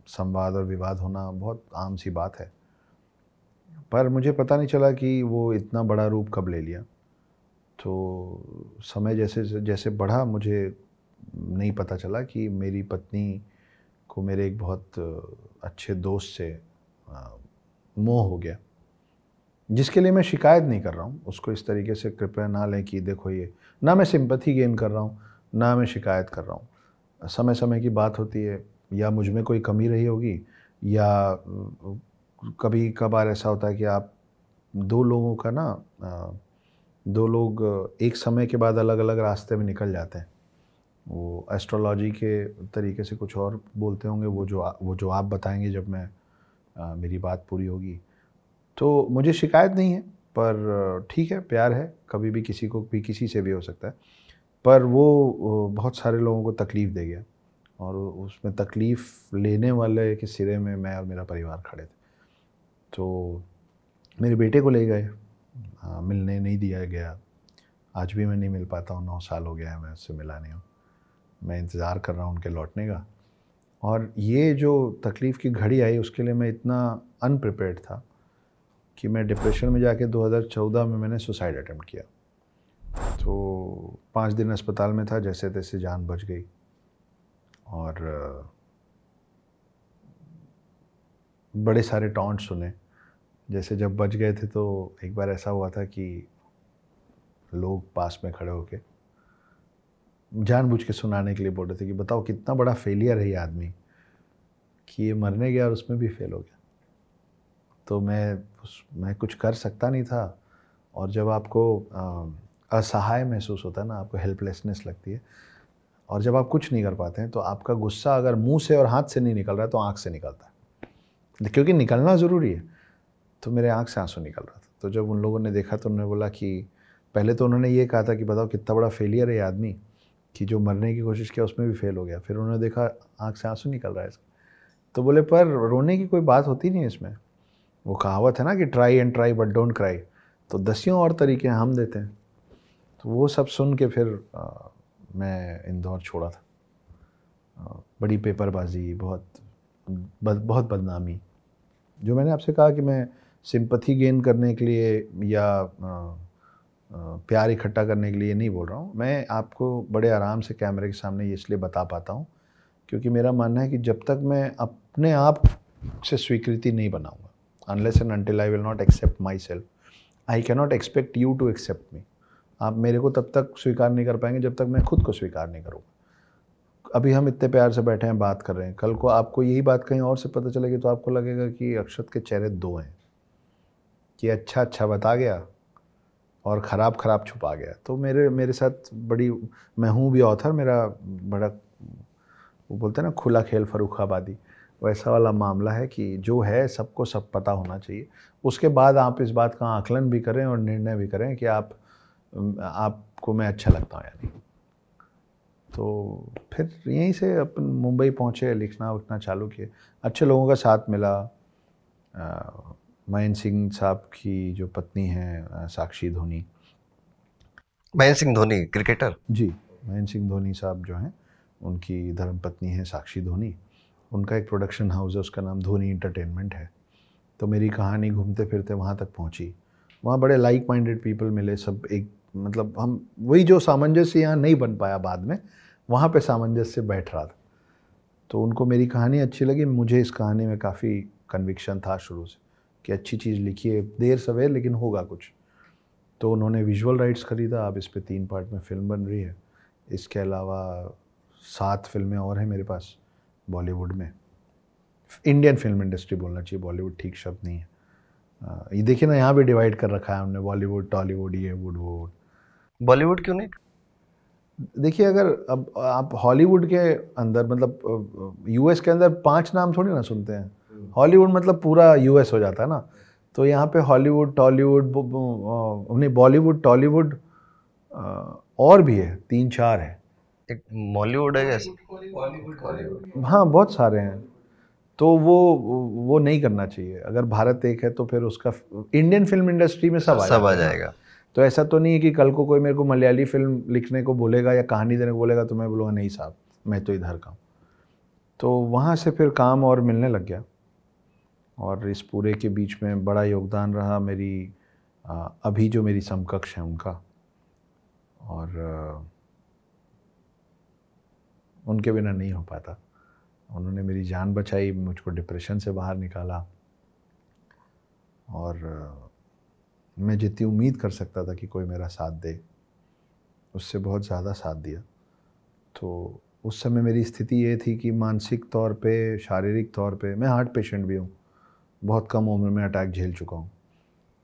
संवाद और विवाद होना बहुत आम सी बात है। पर मुझे पता नहीं चला कि वो इतना बड़ा रूप कब ले लिया। तो समय जैसे जैसे बढ़ा, मुझे नहीं पता चला कि मेरी पत्नी को मेरे एक बहुत अच्छे दोस्त से मोह हो गया। जिसके लिए मैं शिकायत नहीं कर रहा हूँ। उसको इस तरीके से कृपया ना लें कि देखो ये, ना मैं सिंपथी गेन कर रहा हूँ, ना मैं शिकायत कर रहा हूँ। समय समय की बात होती है, या मुझमें कोई कमी रही होगी, या कभी कभार ऐसा होता है कि आप दो लोगों का ना दो लोग एक समय के बाद अलग अलग रास्ते में निकल जाते हैं। वो एस्ट्रोलॉजी के तरीके से कुछ और बोलते होंगे वो जो आ- वो जो आप बताएँगे जब मैं अ, मेरी बात पूरी होगी। तो मुझे शिकायत नहीं है पर ठीक है प्यार है कभी भी किसी को भी किसी से भी हो सकता है। पर वो बहुत सारे लोगों को तकलीफ़ दे गया और उसमें तकलीफ़ लेने वाले के सिरे में मैं और मेरा परिवार खड़े थे। तो मेरे बेटे को ले गए मिलने नहीं दिया गया। आज भी मैं नहीं मिल पाता हूँ नौ साल हो गया है मैं उससे मिला नहीं हूँ। मैं इंतज़ार कर रहा हूँ उनके लौटने का। और ये जो तकलीफ़ की घड़ी आई, उसके लिए मैं इतना अनप्रिपेयर्ड था कि मैं डिप्रेशन में जाके 2014 में मैंने सुसाइड अटैम्प्ट किया। तो पाँच दिन अस्पताल में था जैसे तैसे जान बच गई। और बड़े सारे टॉन्ट सुने। जैसे जब बच गए थे तो एक बार ऐसा हुआ था कि लोग पास में खड़े होके जानबूझ के सुनाने के लिए बोल रहे थे कि बताओ, कितना बड़ा फेलियर है ये आदमी कि ये मरने गया और उसमें भी फेल हो गया। तो मैं उस, मैं कुछ कर सकता नहीं था और जब आपको असहाय महसूस होता है ना, आपको हेल्पलेसनेस लगती है और जब आप कुछ नहीं कर पाते हैं तो आपका गुस्सा अगर मुँह से और हाथ से नहीं निकल रहा है तो आँख से निकलता है। क्योंकि निकलना ज़रूरी है तो मेरे आँख से आँसू निकल रहा था। तो जब उन लोगों ने देखा तो उन्होंने बोला कि, पहले तो उन्होंने ये कहा था कि बताओ, कितना बड़ा फेलियर है आदमी। कि जो मरने की कोशिश किया उसमें भी फेल हो गया। फिर उन्होंने देखा आँख से आँसू निकल रहा है इसका। तो बोले पर रोने की कोई बात होती नहीं इसमें? वो कहावत है ना कि try and try but don't cry तो दसियों और तरीके हम देते हैं। तो वो सब सुन के फिर आ, मैं इंदौर छोड़ा था। आ, बड़ी पेपरबाजी बहुत बद, बहुत बदनामी। जो मैंने आपसे कहा कि मैं सिंपथी गेन करने के लिए या आ, प्यार इकट्ठा करने के लिए नहीं बोल रहा हूँ। मैं आपको बड़े आराम से कैमरे के सामने ये इसलिए बता पाता हूँ, क्योंकि मेरा मानना है कि जब तक मैं अपने आप से स्वीकृति नहीं बनाऊँगा unless and until I will not accept my self I cannot expect you to accept me आप मेरे को तब तक स्वीकार नहीं कर पाएँगे जब तक मैं खुद को स्वीकार नहीं करूँगा। अभी हम इतने प्यार से बैठे हैं, बात कर रहे हैं, कल को आपको यही बात कहीं और से पता चलेगी तो आपको लगेगा कि अक्षत के चेहरे दो हैं। कि अच्छा अच्छा बता गया। और ख़राब ख़राब छुपा गया। तो मेरे मेरे साथ बड़ी, मैं हूँ भी ऑथर मेरा बड़ा, वो बोलते हैं ना, खुला खेल फरुखाबादी। वैसा वाला मामला है कि जो है, सबको सब पता होना चाहिए। उसके बाद आप इस बात का आकलन भी करें और निर्णय भी करें कि आप, आपको मैं अच्छा लगता हूँ या नहीं। तो फिर यहीं से अपन मुंबई पहुँचे, लिखना उखना चालू किए। अच्छे लोगों का साथ मिला। मयंक सिंह साहब की जो पत्नी हैं साक्षी धोनी। महेंद्र सिंह धोनी क्रिकेटर? जी महेंद्र सिंह धोनी साहब जो हैं उनकी धर्म पत्नी है साक्षी धोनी। उनका एक प्रोडक्शन हाउस है उसका नाम धोनी इंटरटेनमेंट है। तो मेरी कहानी घूमते फिरते वहाँ तक पहुँची। वहाँ बड़े लाइक माइंडेड पीपल मिले सब एक मतलब हम वही जो सामंजस्य यहाँ नहीं बन पाया बाद में वहाँ पे सामंजस्य बैठ रहा था। तो उनको मेरी कहानी अच्छी लगी मुझे इस कहानी में काफ़ी कन्विक्शन था शुरू से। कि अच्छी चीज़ लिखी है देर सवेर लेकिन होगा कुछ। तो उन्होंने विजुअल राइट्स ख़रीदा अब इस पर तीन पार्ट में फ़िल्म बन रही है। इसके अलावा सात फ़िल्में और हैं मेरे पास बॉलीवुड में। इंडियन फ़िल्म इंडस्ट्री बोलना चाहिए बॉलीवुड ठीक शब्द नहीं है। ये देखिए ना यहाँ भी डिवाइड कर रखा है हमने बॉलीवुड टॉलीवुड ये वुड वो वुड बॉलीवुड क्यों नहीं? देखिए अगर अब आप हॉलीवुड के अंदर मतलब यूएस के अंदर पाँच नाम थोड़ी ना सुनते हैं। हॉलीवुड मतलब पूरा यूएस हो जाता है ना। तो यहाँ पे हॉलीवुड टॉलीवुड नहीं बॉलीवुड टॉलीवुड और भी है तीन चार है। एक मॉलीवुड है कैसे हाँ बहुत सारे हैं। तो वो वो नहीं करना चाहिए। अगर भारत एक है तो फिर उसका इंडियन फ़िल्म इंडस्ट्री में सब सब आ जाएगा। तो ऐसा तो नहीं है कि कल को कोई मेरे को मलयाली फ़िल्म लिखने को बोलेगा या कहानी देने को बोलेगा तो मैं बोलूँगा नहीं साहब मैं तो इधर का हूँ। तो वहाँ से फिर काम और मिलने लग गया। और इस पूरे के बीच में बड़ा योगदान रहा मेरी अभी जो मेरी समकक्ष है उनका। और उनके बिना नहीं हो पाता। उन्होंने मेरी जान बचाई, मुझको डिप्रेशन से बाहर निकाला। और मैं जितनी उम्मीद कर सकता था कि कोई मेरा साथ दे, उससे बहुत ज़्यादा साथ दिया। तो उस समय मेरी स्थिति ये थी कि मानसिक तौर पे, शारीरिक तौर पे मैं हार्ट पेशेंट भी हूँ। बहुत कम उम्र में अटैक झेल चुका हूँ।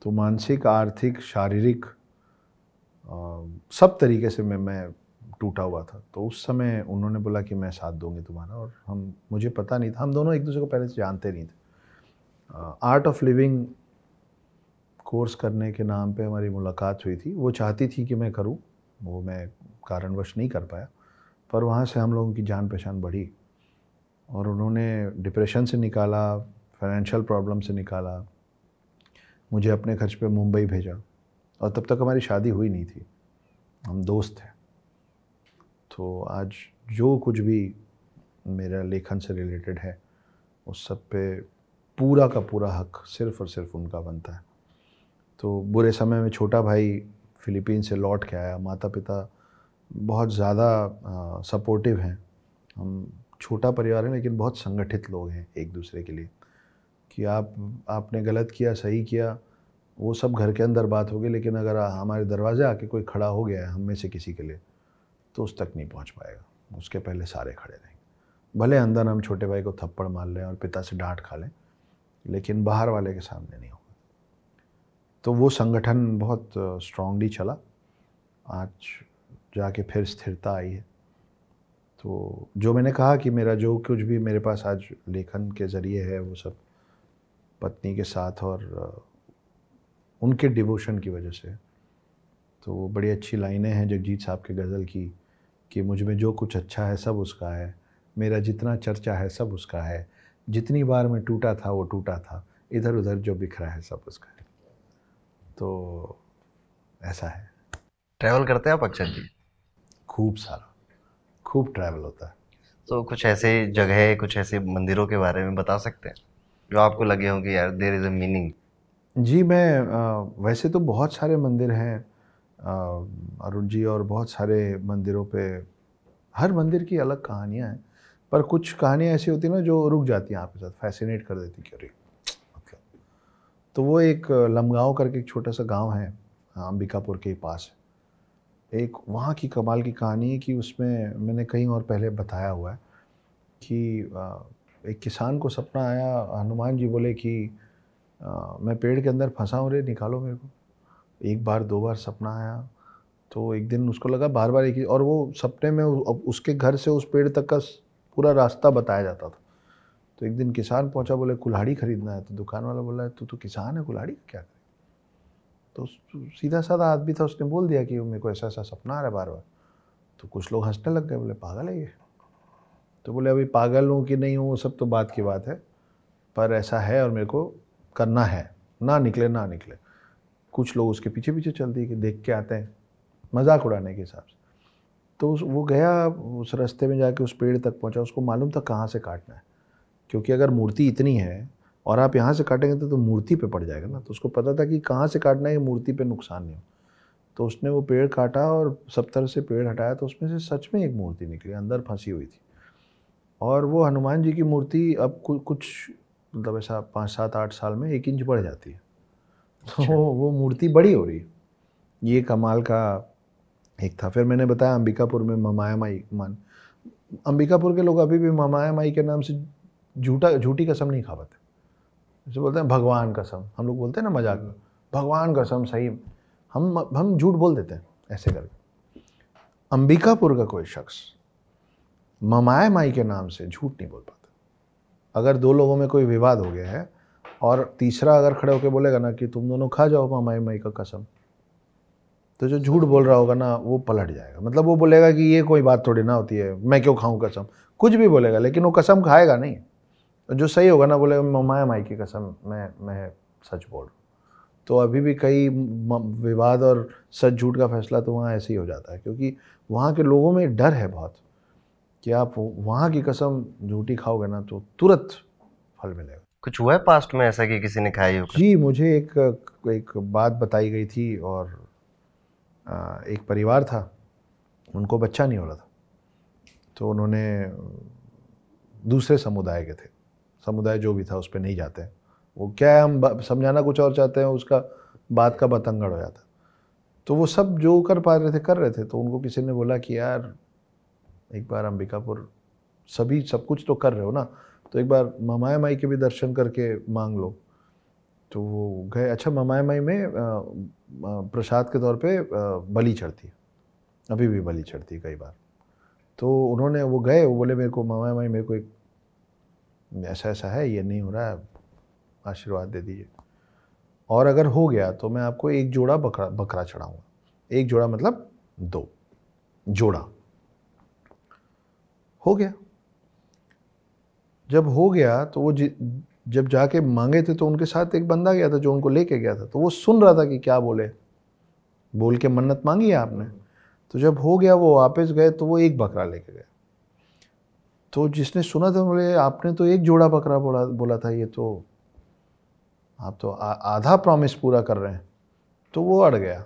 तो मानसिक, आर्थिक, शारीरिक सब तरीके से मैं मैं टूटा हुआ था। तो उस समय उन्होंने बोला कि मैं साथ दूँगी तुम्हारा और हम, मुझे पता नहीं था, हम दोनों एक दूसरे को पहले से जानते नहीं थे। आर्ट ऑफ़ लिविंग कोर्स करने के नाम पे हमारी मुलाकात हुई थी। वो चाहती थी कि मैं करूँ, वो मैं कारणवश नहीं कर पाया, पर वहाँ से हम लोगों की जान पहचान बढ़ी और उन्होंने डिप्रेशन से निकाला फाइनेंशियल प्रॉब्लम से निकाला, मुझे अपने खर्च पे मुंबई भेजा और तब तक हमारी शादी हुई नहीं थी। हम दोस्त थे तो आज जो कुछ भी मेरा लेखन से रिलेटेड है, उस सब पे पूरा का पूरा हक सिर्फ़ और सिर्फ़ उनका बनता है। तो बुरे समय में छोटा भाई फिलीपीन से लौट के आया। माता पिता बहुत ज़्यादा सपोर्टिव हैं। हम छोटा परिवार है, लेकिन बहुत संगठित लोग हैं एक दूसरे के लिए। कि आप, आपने गलत किया, सही किया, वो सब घर के अंदर बात होगी, लेकिन अगर हमारे दरवाजे आके कोई खड़ा हो गया है हम में से किसी के लिए तो उस तक नहीं पहुँच पाएगा। उसके पहले सारे खड़े रहेंगे। भले अंदर हम छोटे भाई को थप्पड़ मार लें और पिता से डांट खा लें, लेकिन बाहर वाले के सामने नहीं होगा। तो वो संगठन बहुत स्ट्रांगली चला। आज जाके फिर स्थिरता आई है। तो जो मैंने कहा कि मेरा जो कुछ भी मेरे पास आज लेखन के ज़रिए है, वो सब पत्नी के साथ और उनके डिवोशन की वजह से। तो वो बड़ी अच्छी लाइनें हैं जगजीत साहब के गज़ल की कि मुझमें जो कुछ अच्छा है सब उसका है मेरा जितना चर्चा है सब उसका है जितनी बार मैं टूटा था वो टूटा था इधर उधर जो बिखरा है सब उसका है। तो ऐसा है। ट्रैवल करते हैं आप अक्षर जी? खूब सारा खूब ट्रैवल होता है। तो कुछ ऐसे जगह कुछ ऐसे मंदिरों के बारे में बता सकते हैं? जो आपको लगे हो कि यार देर इज़ अ मीनिंग जी मैं अ, वैसे तो बहुत सारे मंदिर हैं अरुण जी और बहुत सारे मंदिरों पे हर मंदिर की अलग कहानियाँ हैं पर कुछ कहानियाँ ऐसी होती ना जो रुक जाती हैं आपके साथ फैसिनेट कर देती कि अरे मतलब। तो वो एक लमगांव करके एक छोटा सा गाँव है अंबिकापुर के पास। एक वहाँ की कमाल की कहानी है कि उसमें मैंने कहीं और पहले बताया हुआ है कि एक किसान को सपना आया हनुमान जी बोले कि अ, मैं पेड़ के अंदर फंसा हूँ रे निकालो मेरे को। एक बार दो बार सपना आया तो एक दिन उसको लगा बार बार एक ही और वो सपने में उसके घर से उस पेड़ तक का पूरा रास्ता बताया जाता था। तो एक दिन किसान पहुँचा बोले कुल्हाड़ी खरीदना है। तो दुकान वाला बोला तू तो किसान है कुल्हाड़ी क्या करे? तो सीधा साधा आदमी था उसने बोल दिया कि मेरे को ऐसा ऐसा सपना आ रहा है बार बार तो कुछ लोग हंसने लग गए बोले पागल है ये? तो बोले अभी पागल हूँ कि नहीं हूँ? वो सब तो बात की बात है। पर ऐसा है और मेरे को करना है। ना निकले ना निकले। कुछ लोग उसके पीछे पीछे चल दिए कि देख के आते हैं। मज़ाक उड़ाने के हिसाब से। तो उस वो गया उस रास्ते में जाके उस पेड़ तक पहुँचा। उसको मालूम था कहाँ से काटना है। क्योंकि अगर मूर्ति इतनी है और आप यहाँ से काटेंगे तो, तो मूर्ति पे पड़ जाएगा ना। तो उसको पता था कि कहाँ से काटना है मूर्ति पे नुकसान नहीं हो। तो उसने वो पेड़ काटा और सब तरह से पेड़ हटाया। तो उसमें से सच में एक मूर्ति निकली अंदर फंसी हुई थी। और वो हनुमान जी की मूर्ति अब कुछ मतलब ऐसा पाँच सात आठ साल में एक इंच बढ़ जाती है। तो वो मूर्ति बड़ी हो रही है। ये कमाल का एक था। फिर मैंने बताया अंबिकापुर में ममाया माई मान। अंबिकापुर के लोग अभी भी ममाया माई के नाम से झूठा झूठी कसम नहीं खा पाते। जैसे बोलते हैं भगवान कसम। हम लोग बोलते हैं ना मज़ाक में भगवान कसम सही। हम हम झूठ बोल देते हैं ऐसे करके। अंबिकापुर का कोई शख्स ममाया माई के नाम से झूठ नहीं बोल पाता। अगर दो लोगों में कोई विवाद हो गया है और तीसरा अगर खड़े होकर बोलेगा ना कि तुम दोनों खा जाओ ममाई माई का कसम तो जो झूठ बोल रहा होगा ना, वो पलट जाएगा। मतलब वो बोलेगा कि ये कोई बात थोड़ी ना होती है, मैं क्यों खाऊं कसम? कुछ भी बोलेगा, लेकिन वो कसम खाएगा नहीं। जो सही होगा ना, बोलेगा ममाया माई की कसम, मैं मैं सच बोल रहा हूँ। तो अभी भी कई विवाद और सच झूठ का फैसला तो वहाँ ऐसे ही हो जाता है, क्योंकि वहाँ के लोगों में डर है बहुत। कि आप वहाँ की कसम झूठी खाओगे ना तो तुरंत फल मिलेगा। कुछ हुआ है पास्ट में ऐसा कि किसी ने खाई हो? जी मुझे एक एक बात बताई गई थी और एक परिवार था उनको बच्चा नहीं हो रहा था। तो उन्होंने दूसरे समुदाय के थे। समुदाय जो भी था उस पर नहीं जाते। हैं वो क्या है हम समझाना कुछ और चाहते हैं उसका बात का बतंगड़ हो जाता। तो वो सब जो कर पा रहे थे कर रहे थे। तो उनको किसी ने बोला कि यार एक बार अंबिकापुर सभी, सब कुछ तो कर रहे हो ना? तो एक बार ममाया माई के भी दर्शन करके मांग लो। तो वो गए। अच्छा ममाया माई में प्रसाद के तौर पे बलि चढ़ती है। अभी भी बलि चढ़ती है कई बार। तो उन्होंने, वो गए, वो बोले, मेरे को ममाया माई, मेरे को एक, ऐसा ऐसा है, ये नहीं हो रहा है, आशीर्वाद दे दीजिए। और अगर हो गया तो मैं आपको एक जोड़ा बकरा बकरा चढ़ाऊँगा। एक जोड़ा मतलब दो। जोड़ा। हो गया। जब हो गया तो वो जब जाके मांगे थे तो उनके साथ एक बंदा गया था जो उनको लेके गया था। तो वो सुन रहा था कि क्या बोले। बोल के मन्नत मांगी है आपने। तो जब हो गया, वो वापस गए तो वो एक बकरा लेके गए। तो जिसने सुना था, बोले, आपने तो एक जोड़ा बकरा बोला बोला था ये तो। आप तो आधा प्रॉमिस पूरा कर रहे हैं। तो वो अड़ गया।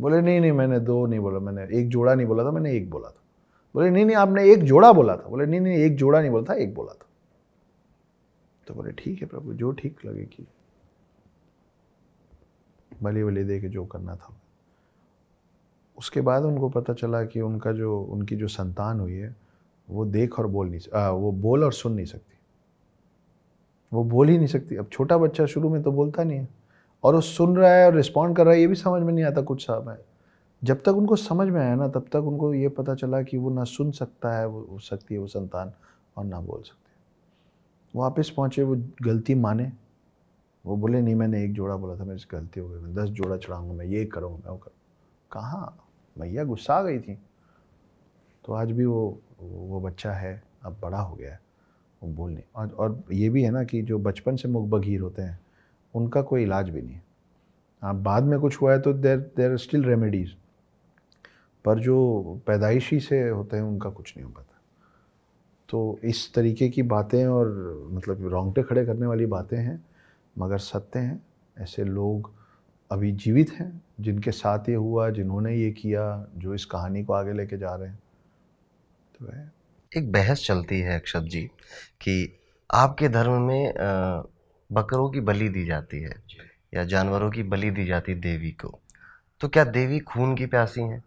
बोले, नहीं नहीं, मैंने दो नहीं बोला, मैंने एक जोड़ा नहीं बोला था, मैंने एक बोला था। बोले नहीं नहीं आपने एक जोड़ा बोला था। बोले नहीं नहीं एक जोड़ा नहीं बोला था एक बोला था। तो बोले ठीक है प्रभु जो ठीक लगे कि भले भले दे के जो करना था। उसके बाद उनको पता चला कि उनका जो उनकी जो संतान हुई है वो देख और बोल नहीं आ, वो बोल और सुन नहीं सकती। वो बोल ही नहीं सकती। अब छोटा बच्चा शुरू में तो बोलता नहीं है। और वो सुन रहा है और रिस्पॉन्ड कर रहा है ये भी समझ में नहीं आता कुछ समय जब तक उनको समझ में आया ना, तब तक उनको ये पता चला कि वो ना सुन सकता है, वो सकती है वो संतान और ना बोल सकती है। वापस पहुँचे, वो गलती माने। वो बोले, नहीं, मैंने एक जोड़ा बोला था मेरे से गलती हो गई दस जोड़ा चढ़ाऊँगा, मैं ये करूँगा मैं वो करूँ। कहाँ? मैया गुस्सा आ गई थी। तो आज भी वो वो बच्चा है, अब बड़ा हो गया है, वो बोलने। और और ये भी है ना कि जो बचपन से मुख बघीर होते हैं, उनका कोई इलाज भी नहीं है। आप बाद में कुछ हुआ है तो there there are still remedies पर जो पैदाइशी से होते हैं उनका कुछ नहीं हो पाता। तो इस तरीके की बातें और मतलब रोंगटे खड़े करने वाली बातें हैं मगर सत्य हैं। ऐसे लोग अभी जीवित हैं जिनके साथ ये हुआ जिन्होंने ये किया जो इस कहानी को आगे लेके जा रहे हैं। तो है। एक बहस चलती है अक्षत जी कि आपके धर्म में बकरों की बलि दी जाती है या जानवरों की बलि दी जाती है देवी को। तो क्या देवी खून की प्यासी हैं?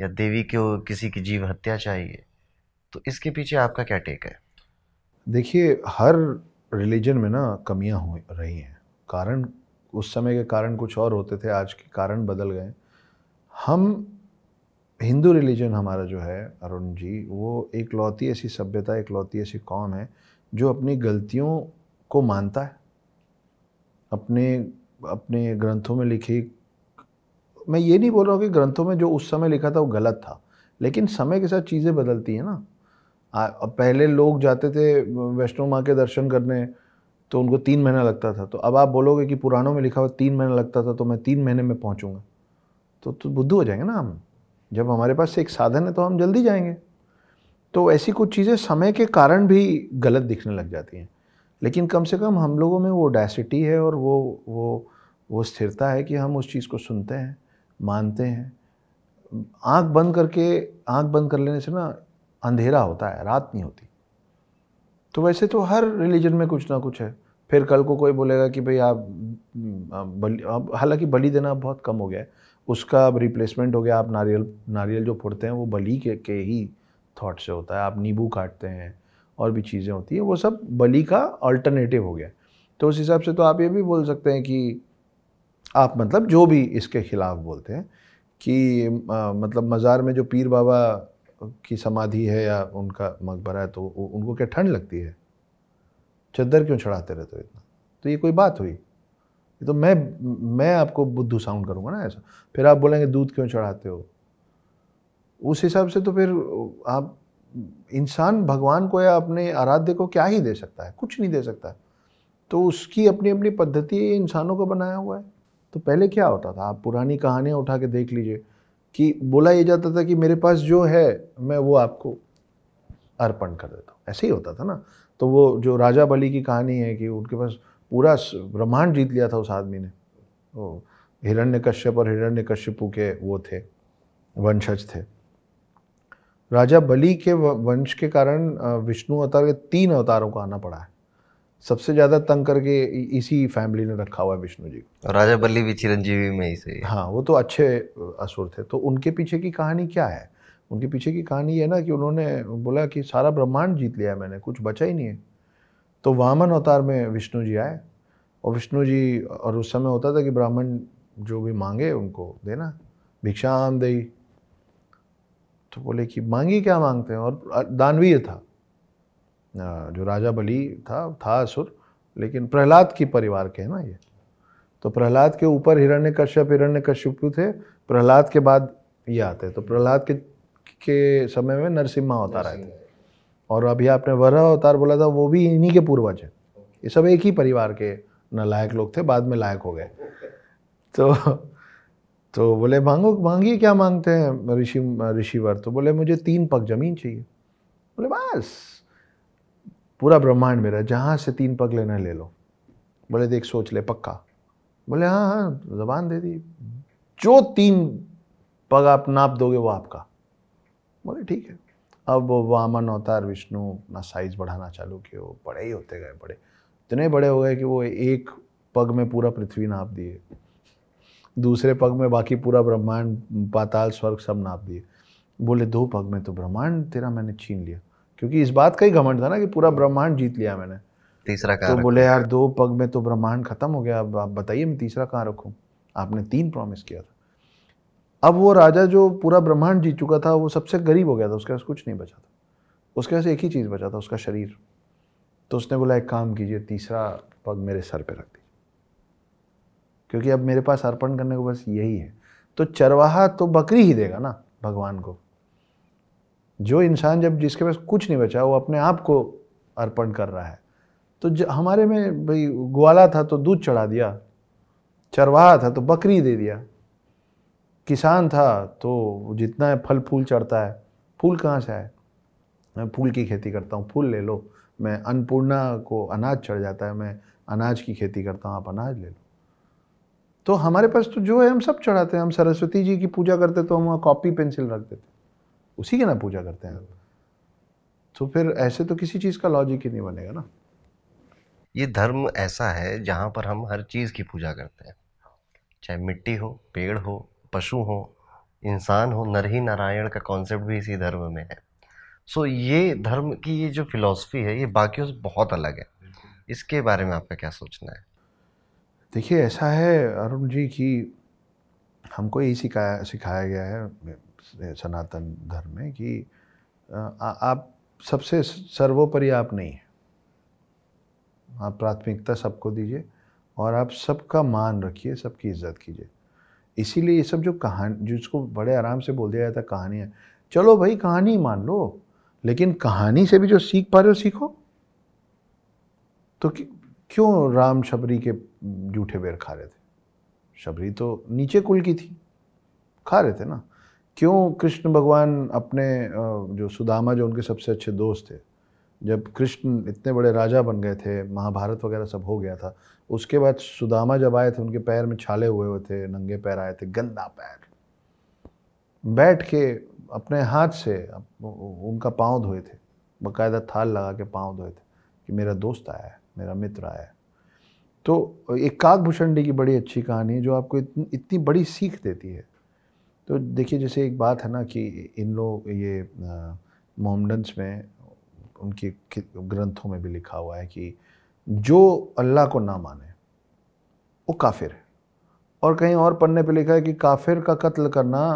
या देवी को किसी की जीव हत्या चाहिए तो इसके पीछे आपका क्या टेक है? देखिए, हर रिलीजन में ना कमियाँ हो रही हैं। कारण, उस समय के कारण कुछ और होते थे, आज के कारण बदल गए। हम, हिंदू रिलीजन हमारा जो है, अरुण जी, वो एक लौती ऐसी सभ्यता, एक लौती ऐसी कौम है, जो अपनी गलतियों को मानता है। अपने अपने ग्रंथों में लिखी मैं ये नहीं बोल रहा हूँ कि ग्रंथों में जो उस समय लिखा था वो गलत था लेकिन समय के साथ चीज़ें बदलती हैं ना। आ, पहले लोग जाते थे वैष्णो माँ के दर्शन करने तो उनको तीन महीना लगता था। तो अब आप बोलोगे कि पुराणों में लिखा हुआ तीन महीना लगता था तो मैं तीन महीने में पहुँचूँगा। तो तो बुद्धू हो जाएँगे ना हम। जब हमारे पास एक साधन है तो हम जल्दी जाएँगे। तो ऐसी कुछ चीज़ें समय के कारण भी गलत दिखने लग जाती हैं। लेकिन कम से कम हम लोगों में वो डायसिटी है और वो वो वो स्थिरता है कि हम उस चीज़ को सुनते हैं। मानते हैं। आँख बंद करके आँख बंद कर लेने से ना अंधेरा होता है रात नहीं होती। तो वैसे तो हर रिलीजन में कुछ ना कुछ है। फिर कल को कोई बोलेगा कि भाई आप बलि अब हालाँकि बलि देना बहुत कम हो गया है। उसका अब रिप्लेसमेंट हो गया आप नारियल नारियल जो फोड़ते हैं वो बलि के, के ही थॉट से होता है। आप नींबू काटते हैं और भी चीज़ें होती हैं वो सब बलि का अल्टरनेटिव हो गया। तो उस हिसाब से तो आप ये भी बोल सकते हैं कि आप मतलब जो भी इसके खिलाफ बोलते हैं कि आ, मतलब मज़ार में जो पीर बाबा की समाधि है या उनका मकबरा है तो उनको क्या ठंड लगती है? चद्दर क्यों चढ़ाते रहते हो इतना? तो ये कोई बात हुई? तो मैं मैं आपको बुद्धू साउंड करूँगा ना ऐसा। फिर आप बोलेंगे दूध क्यों चढ़ाते हो? उस हिसाब से तो फिर आप इंसान भगवान को या अपने आराध्य को क्या ही दे सकता है? कुछ नहीं दे सकता। है तो उसकी अपनी अपनी पद्धति इंसानों को बनाया हुआ है। तो पहले क्या होता था? आप पुरानी कहानियाँ उठा के देख लीजिए कि बोला ये जाता था कि मेरे पास जो है, मैं वो आपको अर्पण कर देता हूँ। ऐसे ही होता था ना? तो वो जो राजा बलि की कहानी है कि उनके पास पूरा ब्रह्मांड जीत लिया था उस आदमी ने। वो हिरण्य कश्यप और हिरण्य कश्यपु के वो थे, वंशज थे। राजा बलि के वंश के कारण विष्णु अवतार के तीन अवतारों को आना पड़ा है। सबसे ज़्यादा तंग करके इसी फैमिली ने रखा हुआ है विष्णु जी। राजा बल्ली भी चिरंजीवी में ही से। हाँ वो तो अच्छे असुर थे। तो उनके पीछे की कहानी क्या है? उनके पीछे की कहानी है ना कि उन्होंने बोला कि सारा ब्रह्मांड जीत लिया है मैंने कुछ बचा ही नहीं है। तो वामन अवतार में विष्णु जी आए और विष्णु जी और उस समय होता था कि ब्राह्मण जो भी मांगे उनको देना भिक्षा आम दई तो बोले कि मांगी क्या मांगते हैं? और दानवीर था। जो राजा बलि था था असुर लेकिन प्रहलाद की परिवार के हैं ना ये। तो प्रहलाद के ऊपर हिरण्य कश्यप हिरण्य कश्यप थे प्रहलाद के बाद ये आते तो प्रहलाद के के समय में नरसिम्हा अवतार आए थे। और अभी आपने वरह अवतार बोला था वो भी इन्हीं के पूर्वज हैं। ये सब एक ही परिवार के नालायक लोग थे बाद में लायक हो गए। तो तो बोले मांगो मांगिए क्या मांगते हैं ऋषि ऋषिवर? तो बोले मुझे तीन पग ज़मीन चाहिए। बोले बस। पूरा ब्रह्मांड मेरा, जहाँ से तीन पग लेना ले लो। बोले, देख, सोच ले, पक्का। बोले हाँ हाँ जबान दे दी। जो तीन पग आप नाप दोगे, वो आपका। बोले, ठीक है। अब वामन, अवतार, विष्णु, अपना साइज़ बढ़ाना चालू किए। वो बड़े ही होते गए, बड़े। इतने बड़े हो गए कि वो एक पग में पूरा पृथ्वी नाप दिए। दूसरे पग में बाकी पूरा ब्रह्मांड, पाताल, स्वर्ग सब नाप दिए। बोले, दो पग में तो ब्रह्मांड तेरा मैंने छीन लिया। क्योंकि इस बात का ही घमंड था ना कि पूरा ब्रह्मांड जीत लिया मैंने। तीसरा तो बोले यार दो पग में तो ब्रह्मांड खत्म हो गया अब आप बताइए मैं तीसरा कहाँ रखूँ? आपने तीन प्रॉमिस किया था। अब वो राजा जो पूरा ब्रह्मांड जीत चुका था वो सबसे गरीब हो गया था उसके पास कुछ नहीं बचा था। उसके पास एक ही चीज़ बचा था उसका शरीर। तो उसने बोला एक काम कीजिए तीसरा पग मेरे सर पे रख दीजिए। क्योंकि अब मेरे पास अर्पण करने को बस यही है। तो चरवाहा तो बकरी ही देगा ना भगवान को। जो इंसान जब जिसके पास कुछ नहीं बचा, वो अपने आप को अर्पण कर रहा है। तो हमारे में भाई ग्वाला था तो दूध चढ़ा दिया, चरवाहा था तो बकरी दे दिया, किसान था तो जितना है फल फूल चढ़ता है। फूल कहाँ से आए? मैं फूल की खेती करता हूँ, फूल ले लो। मैं अन्नपूर्णा को अनाज चढ़ जाता है, मैं अनाज की खेती करता हूँ, आप अनाज ले लो। तो हमारे पास तो जो है, हम सब चढ़ाते हैं। हम सरस्वती जी की पूजा करते तो हम वहाँ कॉपी पेंसिल रख देते। उसी की ना पूजा करते हैं। तो फिर ऐसे तो किसी चीज़ का लॉजिक ही नहीं बनेगा ना। ये धर्म ऐसा है जहाँ पर हम हर चीज़ की पूजा करते हैं। चाहे मिट्टी हो पेड़ हो पशु हो इंसान हो नर ही नारायण का कॉन्सेप्ट भी इसी धर्म में है। सो ये धर्म की ये जो फिलॉसफी है ये बाकियों से बहुत अलग है। इसके बारे में आपका क्या सोचना है? देखिए ऐसा है अरुण जी कि हमको यही सिखाया सिखाया गया है। सनातन धर्म में कि आ, आप सबसे सर्वोपरि आप नहीं हैं। आप प्राथमिकता सबको दीजिए और आप सबका मान रखिए सबकी इज़्ज़त कीजिए। इसीलिए ये सब जो कहानी जिसको बड़े आराम से बोल दिया जाता है कहानियाँ चलो भाई कहानी मान लो लेकिन कहानी से भी जो सीख पा रहे हो सीखो। तो क्यों राम शबरी के जूठे बेर खा रहे थे? शबरी तो नीचे कुल की थी। खा रहे थे ना? क्यों कृष्ण भगवान अपने जो सुदामा जो उनके सबसे अच्छे दोस्त थे, जब कृष्ण इतने बड़े राजा बन गए थे, महाभारत वगैरह सब हो गया था, उसके बाद सुदामा जब आए थे, उनके पैर में छाले हुए हुए थे, नंगे पैर आए थे, गंदा पैर, बैठ के अपने हाथ से उनका पाँव धोए थे, बाकायदा थाल लगा के पाँव धोए थे कि मेरा दोस्त आया है, मेरा मित्र आया है। तो एक काकभूषण की बड़ी अच्छी कहानी है, जो आपको इतनी बड़ी सीख देती है। तो देखिए, जैसे एक बात है ना कि इन लोग ये मोहम्मदन्स में, उनके ग्रंथों में भी लिखा हुआ है कि जो अल्लाह को ना माने, वो काफिर है। और कहीं और पढ़ने पे लिखा है कि काफिर का कत्ल करना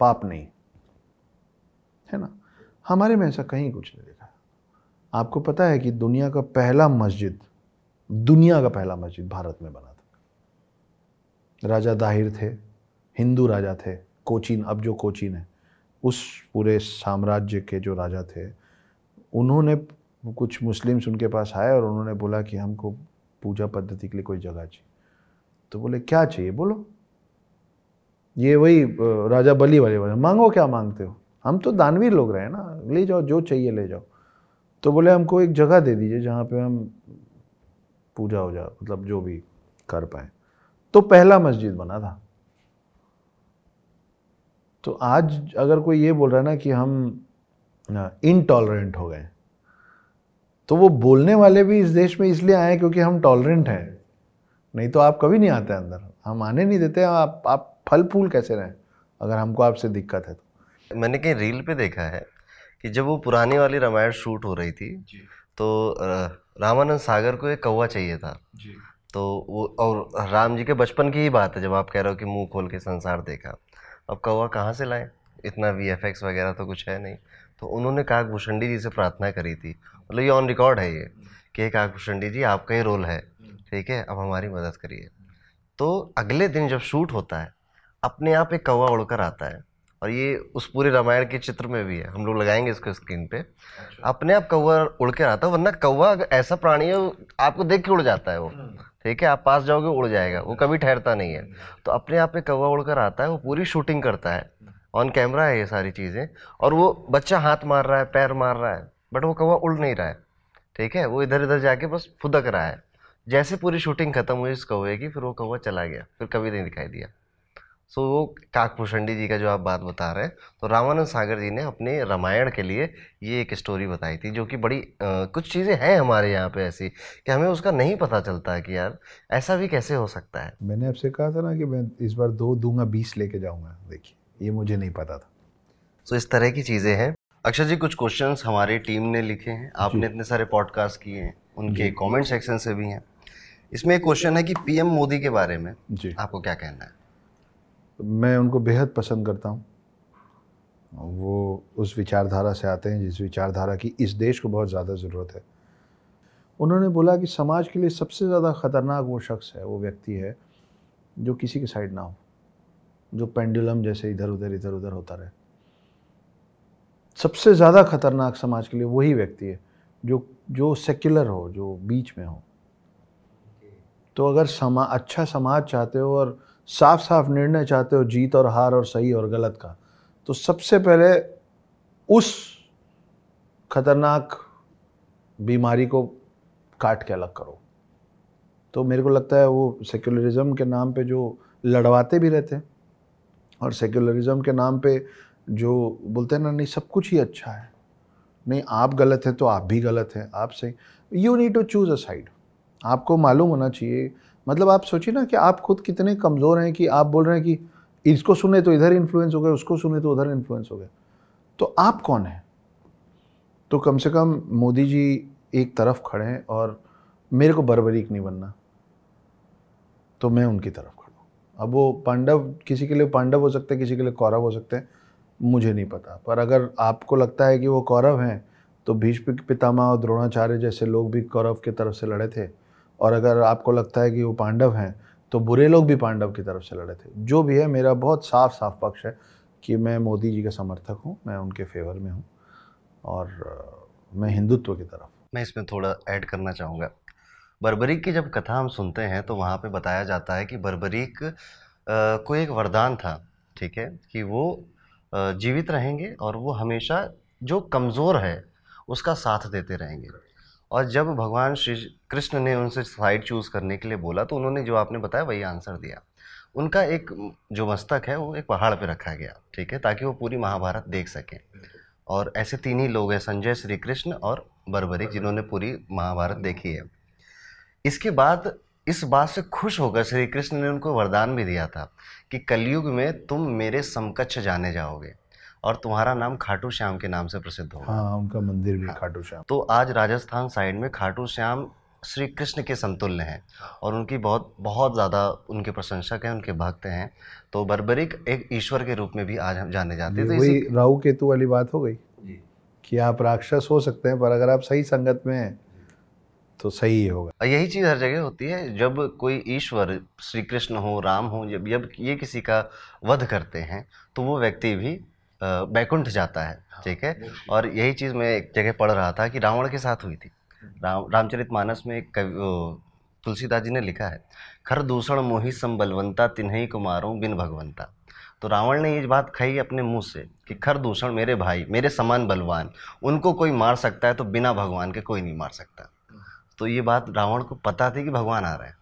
पाप नहीं, है ना? हमारे में ऐसा कहीं कुछ नहीं लिखा आपको पता है कि दुनिया का पहला मस्जिद, दुनिया का पहला मस्जिद भारत में बना था। राजा दाहिर थे, हिंदू राजा थे कोचीन, अब जो कोचीन है, उस पूरे साम्राज्य के जो राजा थे, उन्होंने कुछ मुस्लिम्स उनके पास आए और उन्होंने बोला कि हमको पूजा पद्धति के लिए कोई जगह चाहिए। तो बोले, क्या चाहिए? बोलो, ये वही राजा बलि वाले बोले मांगो क्या मांगते हो? हम तो दानवीर लोग रहे हैं ना, ले जाओ, जो चाहिए ले जाओ। तो बोले, हमको एक जगह दे दीजिए जहाँ पे हम पूजा हो जाए मतलब जो भी कर पाए। तो पहला मस्जिद बना था। तो आज अगर कोई ये बोल रहा है ना कि हम इनटॉलरेंट हो गए तो वो बोलने वाले भी इस देश में इसलिए आए क्योंकि हम टॉलरेंट हैं। नहीं तो आप कभी नहीं आते अंदर। हम आने नहीं देते आप आप फल फूल कैसे रहें? अगर हमको आपसे दिक्कत है तो। मैंने कहीं रील पे देखा है कि जब वो पुरानी वाली रामायण शूट हो रही थी तो रामानंद सागर को एक कौवा चाहिए था। तो वो और राम जी के बचपन की ही बात है जब आप कह रहे हो कि मुँह खोल के संसार देखा। अब कौवा कहाँ से लाए? इतना वी एफ़ एक्स वगैरह तो कुछ है नहीं। तो उन्होंने काक भूषणी जी से प्रार्थना करी थी। मतलब ये ऑन रिकॉर्ड है ये कि काक भूषणी जी आपका ही रोल है। ठीक है? अब हमारी मदद करिए। तो अगले दिन जब शूट होता है अपने आप एक कौवा उड़कर आता है। और ये उस पूरे रामायण के चित्र में भी है। हम लोग लगाएँगे इसको स्क्रीन पे। अपने आप कौवा उड़ के आता है वरना कौवा ऐसा प्राणी है आपको देख के उड़ जाता है वो। ठीक है, आप पास जाओगे, उड़ जाएगा। वो कभी ठहरता नहीं है। तो अपने आप में कौवा उड़कर आता है, वो पूरी शूटिंग करता है। ऑन कैमरा है ये सारी चीज़ें। और वो बच्चा हाथ मार रहा है, पैर मार रहा है, बट वो कौवा उड़ नहीं रहा है। ठीक है, वो इधर इधर जाके बस फुदक रहा है। जैसे पूरी शूटिंग खत्म हुई इस कौवे की फिर वो कौवा चला गया, फिर कभी नहीं दिखाई दिया। सो वो काकभूषणी जी का जो आप बात बता रहे हैं तो रामानंद सागर जी ने अपने रामायण के लिए ये एक स्टोरी बताई थी जो कि बड़ी अ, कुछ चीज़ें हैं हमारे यहाँ पे ऐसी कि हमें उसका नहीं पता चलता है कि यार ऐसा भी कैसे हो सकता है। मैंने आपसे कहा था ना कि मैं इस बार दो दूँगा बीस लेके जाऊँगा देखिए ये मुझे नहीं पता था। सो इस तरह की चीज़ें हैं। अक्षय जी कुछ क्वेश्चंस हमारी टीम ने लिखे हैं। आपने इतने सारे पॉडकास्ट किए हैं उनके कमेंट सेक्शन से भी हैं। इसमें एक क्वेश्चन है कि पीएम मोदी के बारे में जी। आपको क्या कहना है? मैं उनको बेहद पसंद करता हूँ। वो उस विचारधारा से आते हैं, जिस विचारधारा की इस देश को बहुत ज़्यादा ज़रूरत है। उन्होंने बोला कि समाज के लिए सबसे ज़्यादा ख़तरनाक वो शख्स है, वो व्यक्ति है, जो किसी के साइड ना हो, जो पेंडुलम जैसे इधर उधर इधर उधर होता रहे। सबसे ज़्यादा खतरनाक समाज के लिए वही व्यक्ति है, जो जो सेक्युलर हो, जो बीच में हो। तो अगर समा अच्छा समाज चाहते हो और साफ़ साफ़ निर्णय चाहते हो जीत और हार और सही और गलत का। तो सबसे पहले उस खतरनाक बीमारी को काट के अलग करो। तो मेरे को लगता है वो सेक्युलरिज्म के नाम पे जो लड़वाते भी रहते हैं और सेक्युलरिज्म के नाम पे जो बोलते हैं ना, नहीं, सब कुछ ही अच्छा है। नहीं, आप गलत हैं तो आप भी गलत हैं, आप सही। You need to choose a side आपको मालूम होना चाहिए मतलब आप सोचिए ना कि आप खुद कितने कमज़ोर हैं कि आप बोल रहे हैं कि इसको सुने तो इधर इन्फ्लुएंस हो गए, उसको सुने तो उधर इन्फ्लुएंस हो गए। तो आप कौन हैं? तो कम से कम मोदी जी एक तरफ़ खड़े हैं और मेरे को बर्बरीक नहीं बनना। तो मैं उनकी तरफ़ खड़ा हूँ। अब वो पांडव, किसी के लिए पांडव हो सकते हैं, किसी के लिए कौरव हो सकते हैं, मुझे नहीं पता। पर अगर आपको लगता है कि वो कौरव हैं तो भीष्म पितामह और द्रोणाचार्य जैसे लोग भी कौरव की तरफ़ से लड़े थे और अगर आपको लगता है कि वो पांडव हैं तो बुरे लोग भी पांडव की तरफ़ से लड़े थे। जो भी है, मेरा बहुत साफ़ साफ़ पक्ष है कि मैं मोदी जी का समर्थक हूँ, मैं उनके फेवर में हूँ और मैं हिंदुत्व की तरफ़ मैं इसमें थोड़ा ऐड करना चाहूँगा। बर्बरीक की जब कथा हम सुनते हैं तो वहाँ पे बताया जाता है कि बर्बरीक को एक वरदान था, ठीक है, कि वो जीवित रहेंगे और वो हमेशा जो कमज़ोर है, उसका साथ देते रहेंगे। और जब भगवान श्री कृष्ण ने उनसे साइड चूज़ करने के लिए बोला तो उन्होंने जो आपने बताया वही आंसर दिया। उनका एक जो मस्तक है, वो एक पहाड़ पे रखा गया, ठीक है? ताकि वो पूरी महाभारत देख सकें। और ऐसे तीन ही लोग हैं, संजय, श्री कृष्ण और बर्बरीक, जिन्होंने पूरी महाभारत देखी है। इसके बाद, इस बात से खुश होकर श्री कृष्ण ने उनको वरदान भी दिया था कि कलयुग में तुम मेरे समकक्ष जाने जाओगे। और तुम्हारा नाम खाटू श्याम के नाम से प्रसिद्ध होगा। हाँ उनका मंदिर भी हाँ, खाटू श्याम। तो आज राजस्थान साइड में खाटू श्याम श्री कृष्ण के समतुल्य हैं और उनकी बहुत बहुत ज़्यादा उनके प्रशंसक हैं उनके भक्त हैं। तो बर्बरिक एक ईश्वर के रूप में भी आज हम जाने जाते हैं। तो वही राहु केतु वाली बात हो गई कि आप राक्षस हो सकते हैं पर अगर आप सही संगत में हैं तो सही ही होगा। यही चीज़ हर जगह होती है जब कोई ईश्वर श्री कृष्ण हो राम हो जब जब ये किसी का वध करते हैं तो वो व्यक्ति भी बैकुंठ जाता है ठीक है? और यही चीज़ मैं एक जगह पढ़ रहा था कि रावण के साथ हुई थी। राम रामचरितमानस में एक कवि तुलसीदास जी ने लिखा है खर दूषण मोहि संबलवंता तिन्हई को मारूं बिन भगवंता। तो रावण ने ये बात कही अपने मुँह से कि खर दूषण मेरे भाई मेरे समान बलवान उनको कोई मार सकता है तो बिना भगवान के कोई नहीं मार सकता। तो ये बात रावण को पता थी कि भगवान आ रहे हैं।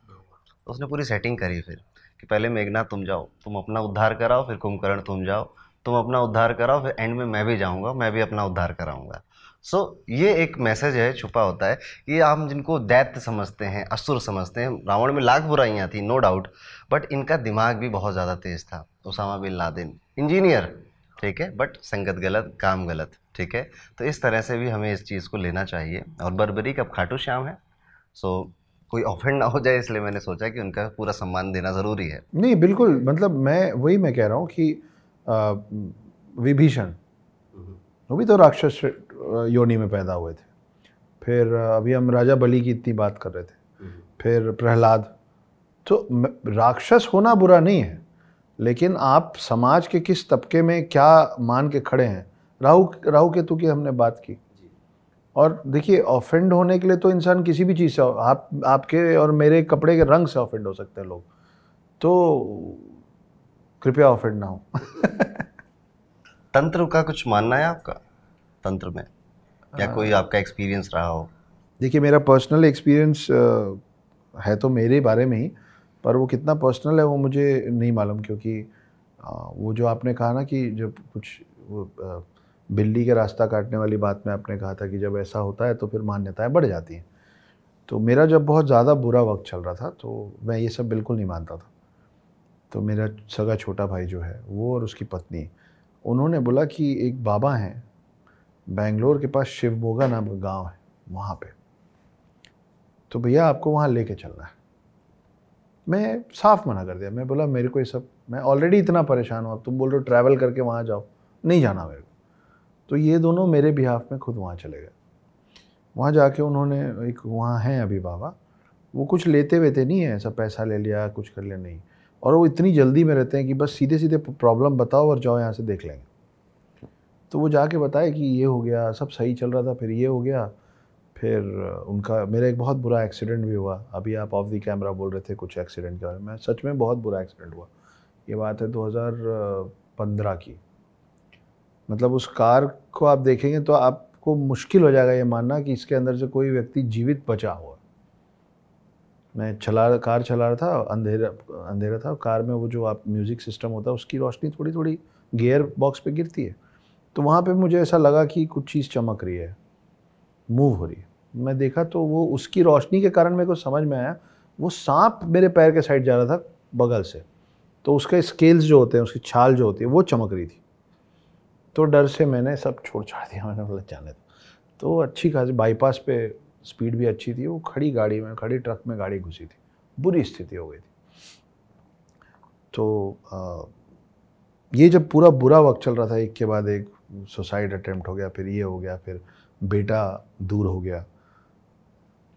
तो उसने पूरी सेटिंग करी फिर कि पहले मेघनाथ तुम जाओ तुम अपना उद्धार कराओ फिर कुंभकर्ण तुम जाओ तुम अपना उद्धार कराओ फिर एंड में मैं भी जाऊँगा मैं भी अपना उद्धार कराऊँगा। सो so, ये एक मैसेज है छुपा होता है कि हम जिनको दैत्य समझते हैं असुर समझते हैं रावण में लाख बुराइयाँ थी नो डाउट बट इनका दिमाग भी बहुत ज़्यादा तेज था उसामा बिन लादेन। इंजीनियर ठीक है बट संगत गलत काम गलत ठीक है? तो इस तरह से भी हमें इस चीज़ को लेना चाहिए। और बर्बरी कब खाटू श्याम है सो कोई ऑफेंड ना हो जाए इसलिए मैंने सोचा कि उनका पूरा सम्मान देना ज़रूरी है। नहीं बिल्कुल मतलब मैं वही मैं कह रहा हूँ कि विभीषण। वो भी तो राक्षस योनि में पैदा हुए थे। फिर अभी हम राजा बलि की इतनी बात कर रहे थे। फिर प्रहलाद। तो राक्षस होना बुरा नहीं है लेकिन आप समाज के किस तबके में क्या मान के खड़े हैं? राहु राहु केतु की हमने बात की। और देखिए ऑफेंड होने के लिए तो इंसान किसी भी चीज़ से आप आपके और मेरे कपड़े के रंग से ऑफेंड हो सकते हैं लोग। तो कृपया ऑफेंड ना हो। तंत्र का कुछ मानना है आपका? तंत्र में? या कोई आपका एक्सपीरियंस रहा हो? देखिए मेरा पर्सनल एक्सपीरियंस है तो मेरे बारे में ही पर वो कितना पर्सनल है वो मुझे नहीं मालूम क्योंकि वो जो आपने कहा ना कि जब कुछ बिल्ली के रास्ता काटने वाली बात में आपने कहा था कि जब ऐसा होता है तो फिर मान्यताएँ बढ़ जाती हैं। तो मेरा जब बहुत ज़्यादा बुरा वक्त चल रहा था तो मैं ये सब बिल्कुल नहीं मानता था। तो मेरा सगा छोटा भाई जो है, वो और उसकी पत्नी, उन्होंने बोला कि एक बाबा हैं, बेंगलोर के पास शिवमोगा नाम का गाँव है, वहाँ पे। तो भैया आपको वहाँ लेके चलना है। मैं साफ़ मना कर दिया, मैं बोला, मेरे को ये सब, मैं ऑलरेडी इतना परेशान हूँ, अब तुम बोल रहे हो ट्रैवल करके वहाँ जाओ, नहीं जाना मेरे को। तो ये दोनों मेरे बिहाफ में खुद वहाँ चले गए। वहाँ जाके उन्होंने एक, वहाँ हैं अभी बाबा, वो कुछ लेते वेते नहीं है, ऐसा पैसा ले लिया, कुछ कर लिया, नहीं। और वो इतनी जल्दी में रहते हैं कि बस सीधे सीधे प्रॉब्लम बताओ और जाओ यहाँ से देख लेंगे। तो वो जाके बताए कि ये हो गया, सब सही चल रहा था, फिर ये हो गया, फिर उनका, मेरा एक बहुत बुरा एक्सीडेंट भी हुआ। अभी आप ऑफ़ दी कैमरा बोल रहे थे कुछ एक्सीडेंट के बारे में। सच में बहुत बुरा एक्सीडेंट हुआ। ये बात है 2015 की। मतलब उस कार को आप देखेंगे तो आपको मुश्किल हो जाएगा ये मानना कि इसके अंदर से कोई व्यक्ति जीवित बचा हुआ। मैं चला कार चला रहा था, अंधेरा अंधेरा था, कार में वो जो आप म्यूज़िक सिस्टम होता है, उसकी रोशनी थोड़ी थोड़ी गियर बॉक्स पे गिरती है। तो वहाँ पे मुझे ऐसा लगा कि कुछ चीज़ चमक रही है मूव हो रही है। मैं देखा तो वो उसकी रोशनी के कारण मेरे को समझ में आया, वो सांप मेरे पैर के साइड जा रहा था, बगल से। तो उसके स्केल्स जो होते हैं, उसकी छाल जो होती है, वो चमक रही थी। तो डर से मैंने सब छोड़ छाड़ दिया, मैंने बोला, जाने तो अच्छी खासी बाईपास पे स्पीड भी अच्छी थी वो खड़ी गाड़ी में खड़ी ट्रक में गाड़ी घुसी थी। बुरी स्थिति हो गई थी। तो आ, ये जब पूरा बुरा वक्त चल रहा था एक के बाद एक सुसाइड अटेम्प्ट हो गया फिर ये हो गया फिर बेटा दूर हो गया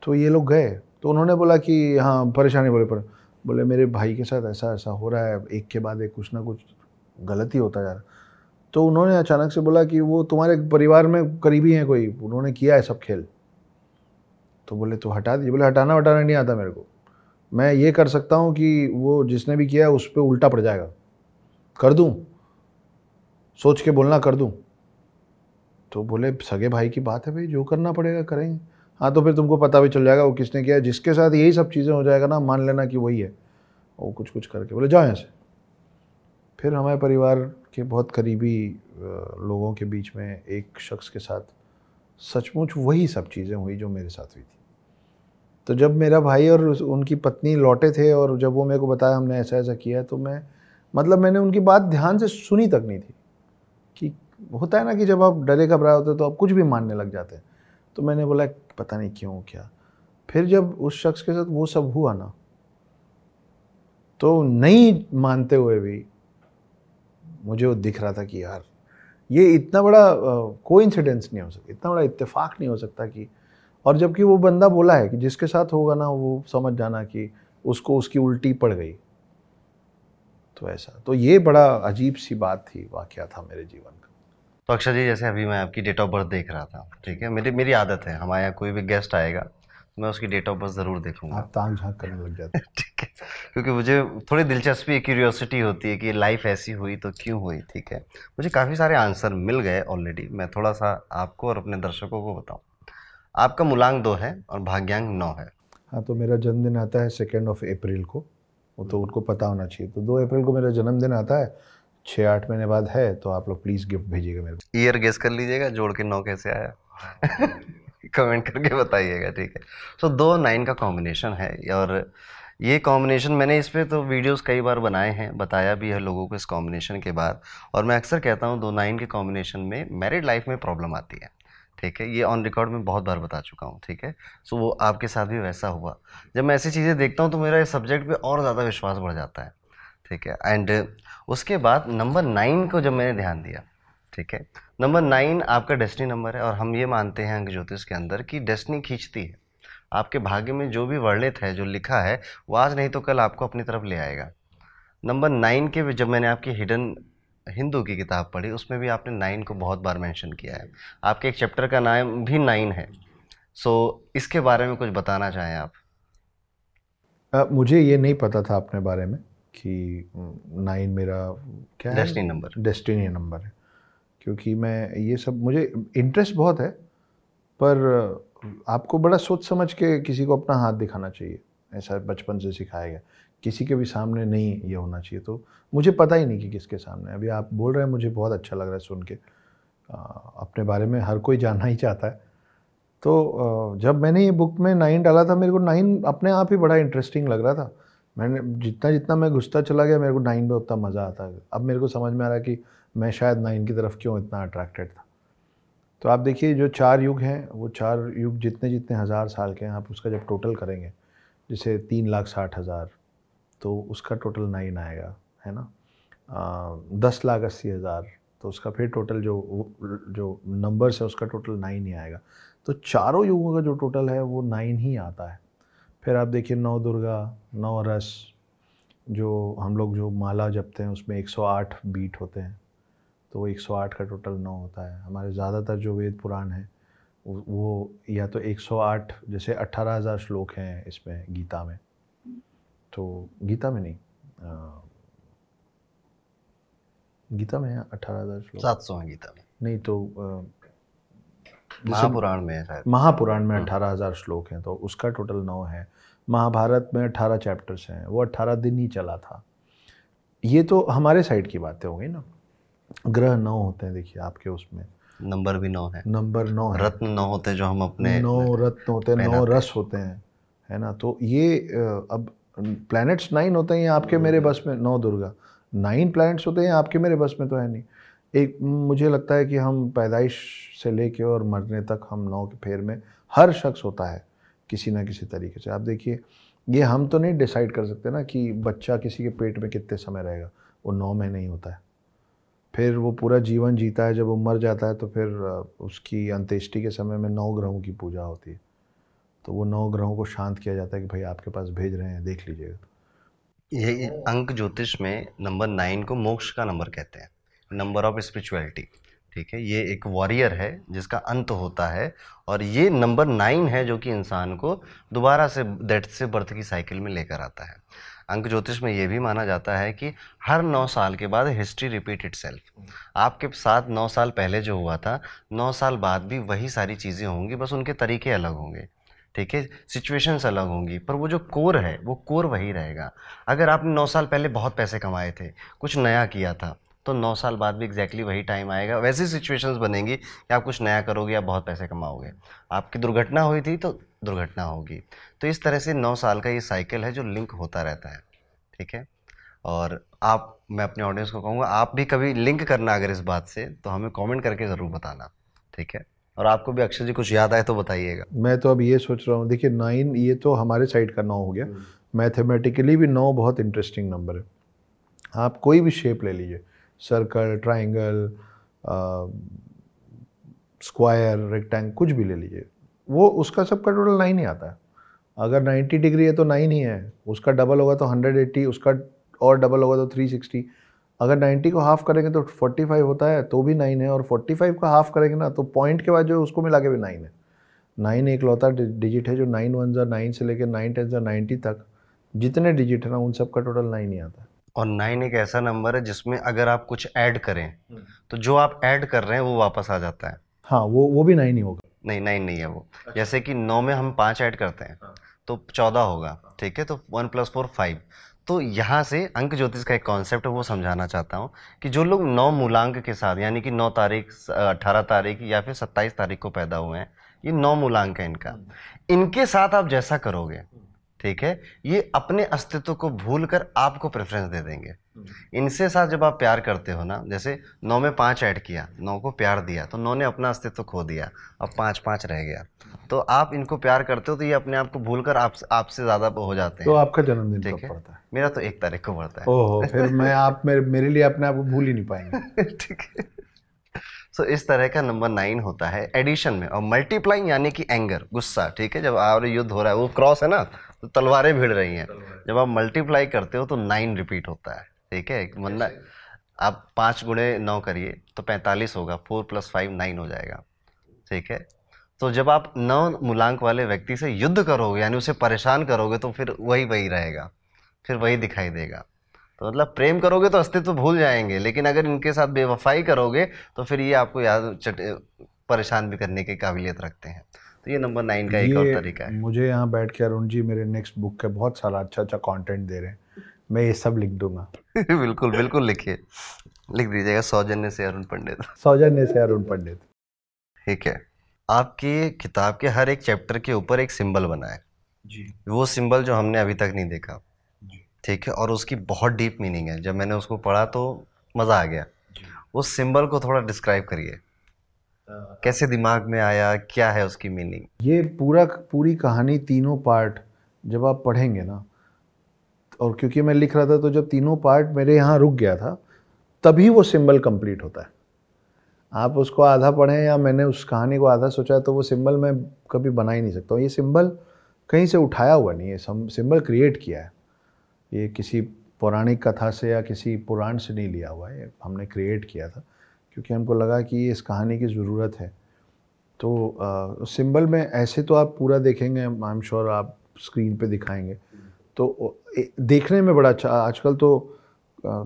तो ये लोग गए। तो उन्होंने बोला कि हाँ परेशानी बोले पर बोले मेरे भाई के साथ ऐसा ऐसा हो रहा है एक के बाद एक कुछ ना कुछ गलत ही होता जा रहा तो उन्होंने अचानक से बोला कि वो तुम्हारे परिवार में करीबी हैं कोई? उन्होंने किया है सब खेल? तो बोले तो हटा दीजिए बोले, हटाना वटाना नहीं आता मेरे को। मैं ये कर सकता हूँ कि वो जिसने भी किया उस पर उल्टा पड़ जाएगा। कर दूँ? सोच के बोलना कर दूँ? तो बोले, सगे भाई की बात है भाई, जो करना पड़ेगा करेंगे। हाँ तो फिर तुमको पता भी चल जाएगा वो किसने किया जिसके साथ यही सब चीज़ें हो जाएगा ना, मान लेना कि वही है। वो कुछ कुछ करके बोले, जाओ यहाँ से। फिर हमारे परिवार के बहुत करीबी लोगों के बीच में एक शख्स के साथ सचमुच वही सब चीज़ें हुई जो मेरे साथ हुई थी। तो जब मेरा भाई और उनकी पत्नी लौटे थे और जब वो मेरे को बताया हमने ऐसा ऐसा किया तो मैं मतलब मैंने उनकी बात ध्यान से सुनी तक नहीं थी कि होता है ना कि जब आप डरे घबराए होते तो आप कुछ भी मानने लग जाते हैं। तो मैंने बोला, पता नहीं क्यों, क्या? फिर जब उस शख्स के साथ वो सब हुआ ना तो नहीं मानते हुए भी मुझे वो दिख रहा था कि यार ये इतना बड़ा कोई इंसिडेंस नहीं हो सकता, इतना बड़ा इत्तेफाक नहीं हो सकता कि, और जबकि वो बंदा बोला है कि जिसके साथ होगा ना, वो समझ जाना कि उसको उसकी उल्टी पड़ गई। तो ऐसा तो ये बड़ा अजीब सी बात थी, वाक्य था मेरे जीवन का। तो अक्षय जी, जैसे अभी मैं आपकी डेट ऑफ़ बर्थ देख रहा था, ठीक है? मेरी मेरी आदत है, हमारे यहाँ कोई भी गेस्ट आएगा मैं उसकी डेट ऑफ़ बर्थ ज़रूर देखूँगा। आप तांग झाँक करने लग जाते हैं। ठीक है। क्योंकि मुझे थोड़ी दिलचस्पी क्यूरियोसिटी होती है कि लाइफ ऐसी हुई तो क्यों हुई ठीक है? मुझे काफ़ी सारे आंसर मिल गए ऑलरेडी मैं थोड़ा सा आपको और अपने दर्शकों को बताऊँ। आपका मूलांक दो है और भाग्यांक नौ है। हाँ तो मेरा जन्मदिन आता है सेकेंड ऑफ़ अप्रैल को। वो तो उनको पता होना चाहिए। तो दो अप्रैल को मेरा जन्मदिन आता है। छः आठ महीने बाद है तो आप लोग प्लीज़ गिफ्ट भेजिएगा मेरे को। ईयर गेस कर लीजिएगा जोड़ के नौ कैसे आया? कमेंट करके बताइएगा, ठीक है। सो दो नाइन का कॉम्बिनेशन है और ये कॉम्बिनेशन मैंने इस पर तो वीडियोस कई बार बनाए हैं, बताया भी है लोगों को इस कॉम्बिनेशन के बाद। और मैं अक्सर कहता हूँ, दो नाइन के कॉम्बिनेशन में मैरिड लाइफ में प्रॉब्लम आती है, ठीक है। ये ऑन रिकॉर्ड में बहुत बार बता चुका हूँ, ठीक है। सो वो आपके साथ भी वैसा हुआ। जब मैं ऐसी चीज़ें देखता हूँ तो मेरा इस सब्जेक्ट पे और ज़्यादा विश्वास बढ़ जाता है, ठीक है। एंड उसके बाद नंबर नाइन को जब मैंने ध्यान दिया ठीक है? नंबर नाइन आपका डेस्टिनी नंबर है और हम ये मानते हैं अंक ज्योतिष के अंदर कि डेस्टिनी खींचती है। आपके भाग्य में जो भी वर्णित है जो लिखा है वो आज नहीं तो कल आपको अपनी तरफ़ ले आएगा। नंबर नाइन के जब मैंने आपकी हिडन हिंदू की किताब पढ़ी उसमें भी आपने नाइन को बहुत बार मेंशन किया है। आपके एक चैप्टर का नाम भी नाइन है। सो इसके बारे में कुछ बताना चाहें आप? आ, मुझे ये नहीं पता था अपने बारे में कि नाइन मेरा क्या डेस्टिनी नंबर डेस्टिनी नंबर है। क्योंकि मैं ये सब, मुझे इंटरेस्ट बहुत है, पर आपको बड़ा सोच समझ के किसी को अपना हाथ दिखाना चाहिए, ऐसा बचपन से सिखाया गया। किसी के भी सामने नहीं ये होना चाहिए तो मुझे पता ही नहीं कि किसके सामने। अभी आप बोल रहे हैं, मुझे बहुत अच्छा लग रहा है सुन के। अपने बारे में हर कोई जानना ही चाहता है। तो जब मैंने ये बुक में नाइन डाला था, मेरे को नाइन अपने आप ही बड़ा इंटरेस्टिंग लग रहा था। मैंने, जितना जितना मैं घुसता चला गया, मेरे को नाइन में उतना मज़ा आता। है अब मेरे को समझ में आ रहा है कि मैं शायद नाइन की तरफ़ क्यों इतना अट्रैक्टेड था। तो आप देखिए, जो चार युग हैं, वो चार युग जितने जितने हज़ार साल के हैं, आप उसका जब टोटल करेंगे, जैसे तीन लाख साठ हज़ार तो उसका टोटल नाइन आएगा, है ना? दस लाख अस्सी हज़ार तो उसका फिर टोटल जो जो नंबर्स है, उसका टोटल नाइन ही आएगा। तो चारों युगों का जो टोटल है, वो नाइन ही आता है। फिर आप देखिए, नौ दुर्गा, नौ रस, जो हम लोग जो माला जपते हैं, उसमें 108 बीट होते हैं। तो वो 108 का टोटल नौ होता है। हमारे ज़्यादातर जो वेद पुराण हैं वो या तो 108 जैसे अट्ठारह हज़ार श्लोक हैं इसमें गीता में। तो गीता में नहीं आ, गीता में अट्ठारह हज़ार श्लोक। सात सौ है गीता में। नहीं तो महापुराण में महापुराण में अट्ठारह हज़ार श्लोक हैं तो उसका टोटल नौ है। महाभारत में अट्ठारह चैप्टर्स हैं वो अट्ठारह दिन ही चला था। ये तो हमारे साइड की बातें हो गई ना। ग्रह नौ होते हैं देखिए आपके उसमें। नंबर भी नौ है। नंबर नौ है। रत्न नौ होते हैं जो हम अपने नौ रत्न होते हैं नौ रस होते हैं है ना? तो ये अब प्लैनेट्स नाइन होते हैं आपके मेरे बस में नौ दुर्गा। नाइन प्लैनेट्स होते हैं आपके मेरे बस में तो है नहीं। एक मुझे लगता है कि हम पैदाइश से लेके और मरने तक हम नौ के फेर में हर शख्स होता है किसी ना किसी तरीके से। आप देखिए ये हम तो नहीं डिसाइड कर सकते ना कि बच्चा किसी के पेट में कितने समय रहेगा वो नौ महीने ही होता है। फिर वो पूरा जीवन जीता है, जब वो मर जाता है तो फिर उसकी अंत्येष्टि के समय में नौ ग्रहों की पूजा होती है। तो वो नौ ग्रहों को शांत किया जाता है कि भाई आपके पास भेज रहे हैं, देख लीजिएगा। ये अंक ज्योतिष में नंबर नाइन को मोक्ष का नंबर कहते हैं। Number of spirituality. ठीक है, ये एक वॉरियर है, जिसका अंत होता है और ये नंबर नाइन है जो कि इंसान को दोबारा से डेथ से बर्थ की साइकिल में लेकर आता है। अंक ज्योतिष में ये भी माना जाता है कि हर नौ साल के बाद हिस्ट्री रिपीट इट सेल्फ आपके साथ नौ साल पहले जो हुआ था, नौ साल बाद भी वही सारी चीज़ें होंगी, बस उनके तरीके अलग होंगे, ठीक है सिचुएशंस अलग होंगी, पर वो जो कोर है, वो कोर वही रहेगा। अगर आपने नौ साल पहले बहुत पैसे कमाए थे, कुछ नया किया था तो नौ साल बाद भी एग्जैक्टली वही टाइम आएगा। वैसी सिचुएशंस बनेंगी कि आप कुछ नया करोगे या बहुत पैसे कमाओगे। आपकी दुर्घटना हुई थी तो दुर्घटना होगी। तो इस तरह से नौ साल का ये साइकिल है जो लिंक होता रहता है। ठीक है? और आप मैं अपने ऑडियंस को कहूँगा आप भी कभी लिंक करना अगर इस बात से तो हमें कॉमेंट करके ज़रूर बताना। ठीक है? और आपको भी अक्षय जी कुछ याद आए तो बताइएगा। मैं तो अब ये सोच रहा हूँ देखिए नाइन ये तो हमारे साइड का नौ हो गया। मैथमेटिकली हम्म। भी नौ बहुत इंटरेस्टिंग नंबर है। आप कोई भी शेप ले लीजिए। सर्कल ट्राइंगल स्क्वायर रेक्टेंग कुछ भी ले लीजिए। वो उसका सबका टोटल नाइन ही आता है। अगर 90 डिग्री है तो नाइन ही है। उसका डबल होगा तो 180 उसका और डबल होगा तो 360 अगर 90 को हाफ़ करेंगे तो 45 होता है तो भी नाइन है। और 45 का हाफ़ करेंगे ना तो पॉइंट के बाद जो है उसको मिला के भी नाइन है। नाइन एक लौता डिजिट है जो नाइन वन ज़ा नाइन से लेकर नाइन टेन ज़ा नाइन्टी तक। जितने डिजिट है ना, उन सब का टोटल नाइन ही आता है। और नाइन एक ऐसा नंबर है जिसमें अगर आप कुछ ऐड करें तो जो आप ऐड कर रहे हैं वो वापस आ जाता है। हाँ वो वो भी नाइन ही होगा। नहीं नाइन नहीं है वो। अच्छा। जैसे कि नौ में हम पाँच ऐड करते हैं हाँ। तो चौदह होगा ठीक है? तो वन प्लस फोर फाइव। तो यहाँ से अंक ज्योतिष का एक कॉन्सेप्ट है वो समझाना चाहता हूँ कि जो लोग नौ मूलांक के साथ यानी कि नौ तारीख अठारह तारीख या फिर सत्ताईस तारीख को पैदा हुए हैं ये नौ मूलांक है इनका। इनके साथ आप जैसा करोगे ठीक है? ये अपने अस्तित्व को भूल कर आपको प्रेफरेंस दे देंगे। इनसे साथ जब आप प्यार करते हो ना जैसे नौ में पाँच ऐड किया नौ को प्यार दिया तो नौ ने अपना अस्तित्व खो दिया अब पाँच पाँच रह गया। तो आप इनको प्यार करते हो तो ये अपने आप को भूल कर आप आपसे ज़्यादा हो जाते हैं। तो आपका जन्मदिन ठीक है? पड़ता है? मेरा तो एक तारीख को पड़ता है। ओहो फिर मैं आप मेरे मेरे लिए अपने आप को भूल ही नहीं पाएँगे। ठीक है। सो इस तरह का नंबर नाइन होता है एडिशन में और मल्टीप्लाइंग यानी कि एंगर गुस्सा ठीक है? जब और युद्ध हो रहा है वो क्रॉस है ना? तो तलवारें भिड़ रही हैं। जब आप मल्टीप्लाई करते हो तो नाइन रिपीट होता है ठीक है? वरना आप पाँच गुणे नौ करिए तो पैंतालीस होगा फोर प्लस फाइव नाइन हो जाएगा ठीक है? तो जब आप नौ मूलांक वाले व्यक्ति से युद्ध करोगे यानी उसे परेशान करोगे तो फिर वही वही रहेगा फिर वही दिखाई देगा। तो मतलब प्रेम करोगे तो अस्तित्व भूल जाएँगे लेकिन अगर इनके साथ बेवफाई करोगे तो फिर ये आपको याद चट परेशान भी करने की काबिलियत रखते हैं। तो ये नंबर नाइन का एक और तरीका है। मुझे यहाँ बैठ के अरुण जी मेरे नेक्स्ट बुक का बहुत सारा अच्छा अच्छा कंटेंट दे रहे हैं। मैं ये सब लिख दूँगा। बिल्कुल बिल्कुल लिखिए। लिख दीजिएगा सौजन्य से अरुण पंडित। सौजन्य से अरुण पंडित। ठीक है। आपकी किताब के हर एक चैप्टर के ऊपर एक सिंबल बना है। जी। वो सिंबल जो हमने अभी तक नहीं देखा। ठीक है और उसकी बहुत डीप मीनिंग है। जब मैंने उसको पढ़ा तो मज़ा आ गया। उस सिंबल को थोड़ा डिस्क्राइब करिए। कैसे दिमाग में आया? क्या है उसकी मीनिंग ये पूरा, पूरी कहानी तीनों पार्ट जब आप पढ़ेंगे ना, और क्योंकि मैं लिख रहा था तो जब तीनों पार्ट मेरे यहाँ रुक गया था, तभी वो सिंबल कंप्लीट होता है। आप उसको आधा पढ़ें या मैंने उस कहानी को आधा सोचा तो वो सिंबल मैं कभी बना ही नहीं सकता हूँ। ये सिंबल कहीं से उठाया हुआ नहीं है सिंबल क्रिएट किया है। ये किसी पौराणिक कथा से या किसी पुराण से नहीं लिया हुआ है हमने क्रिएट किया था। क्योंकि हमको लगा कि इस कहानी की ज़रूरत है। तो सिंबल में ऐसे तो आप पूरा देखेंगे आई एम श्योर आप स्क्रीन पे दिखाएँगे। तो देखने में बड़ा अच्छा आजकल तो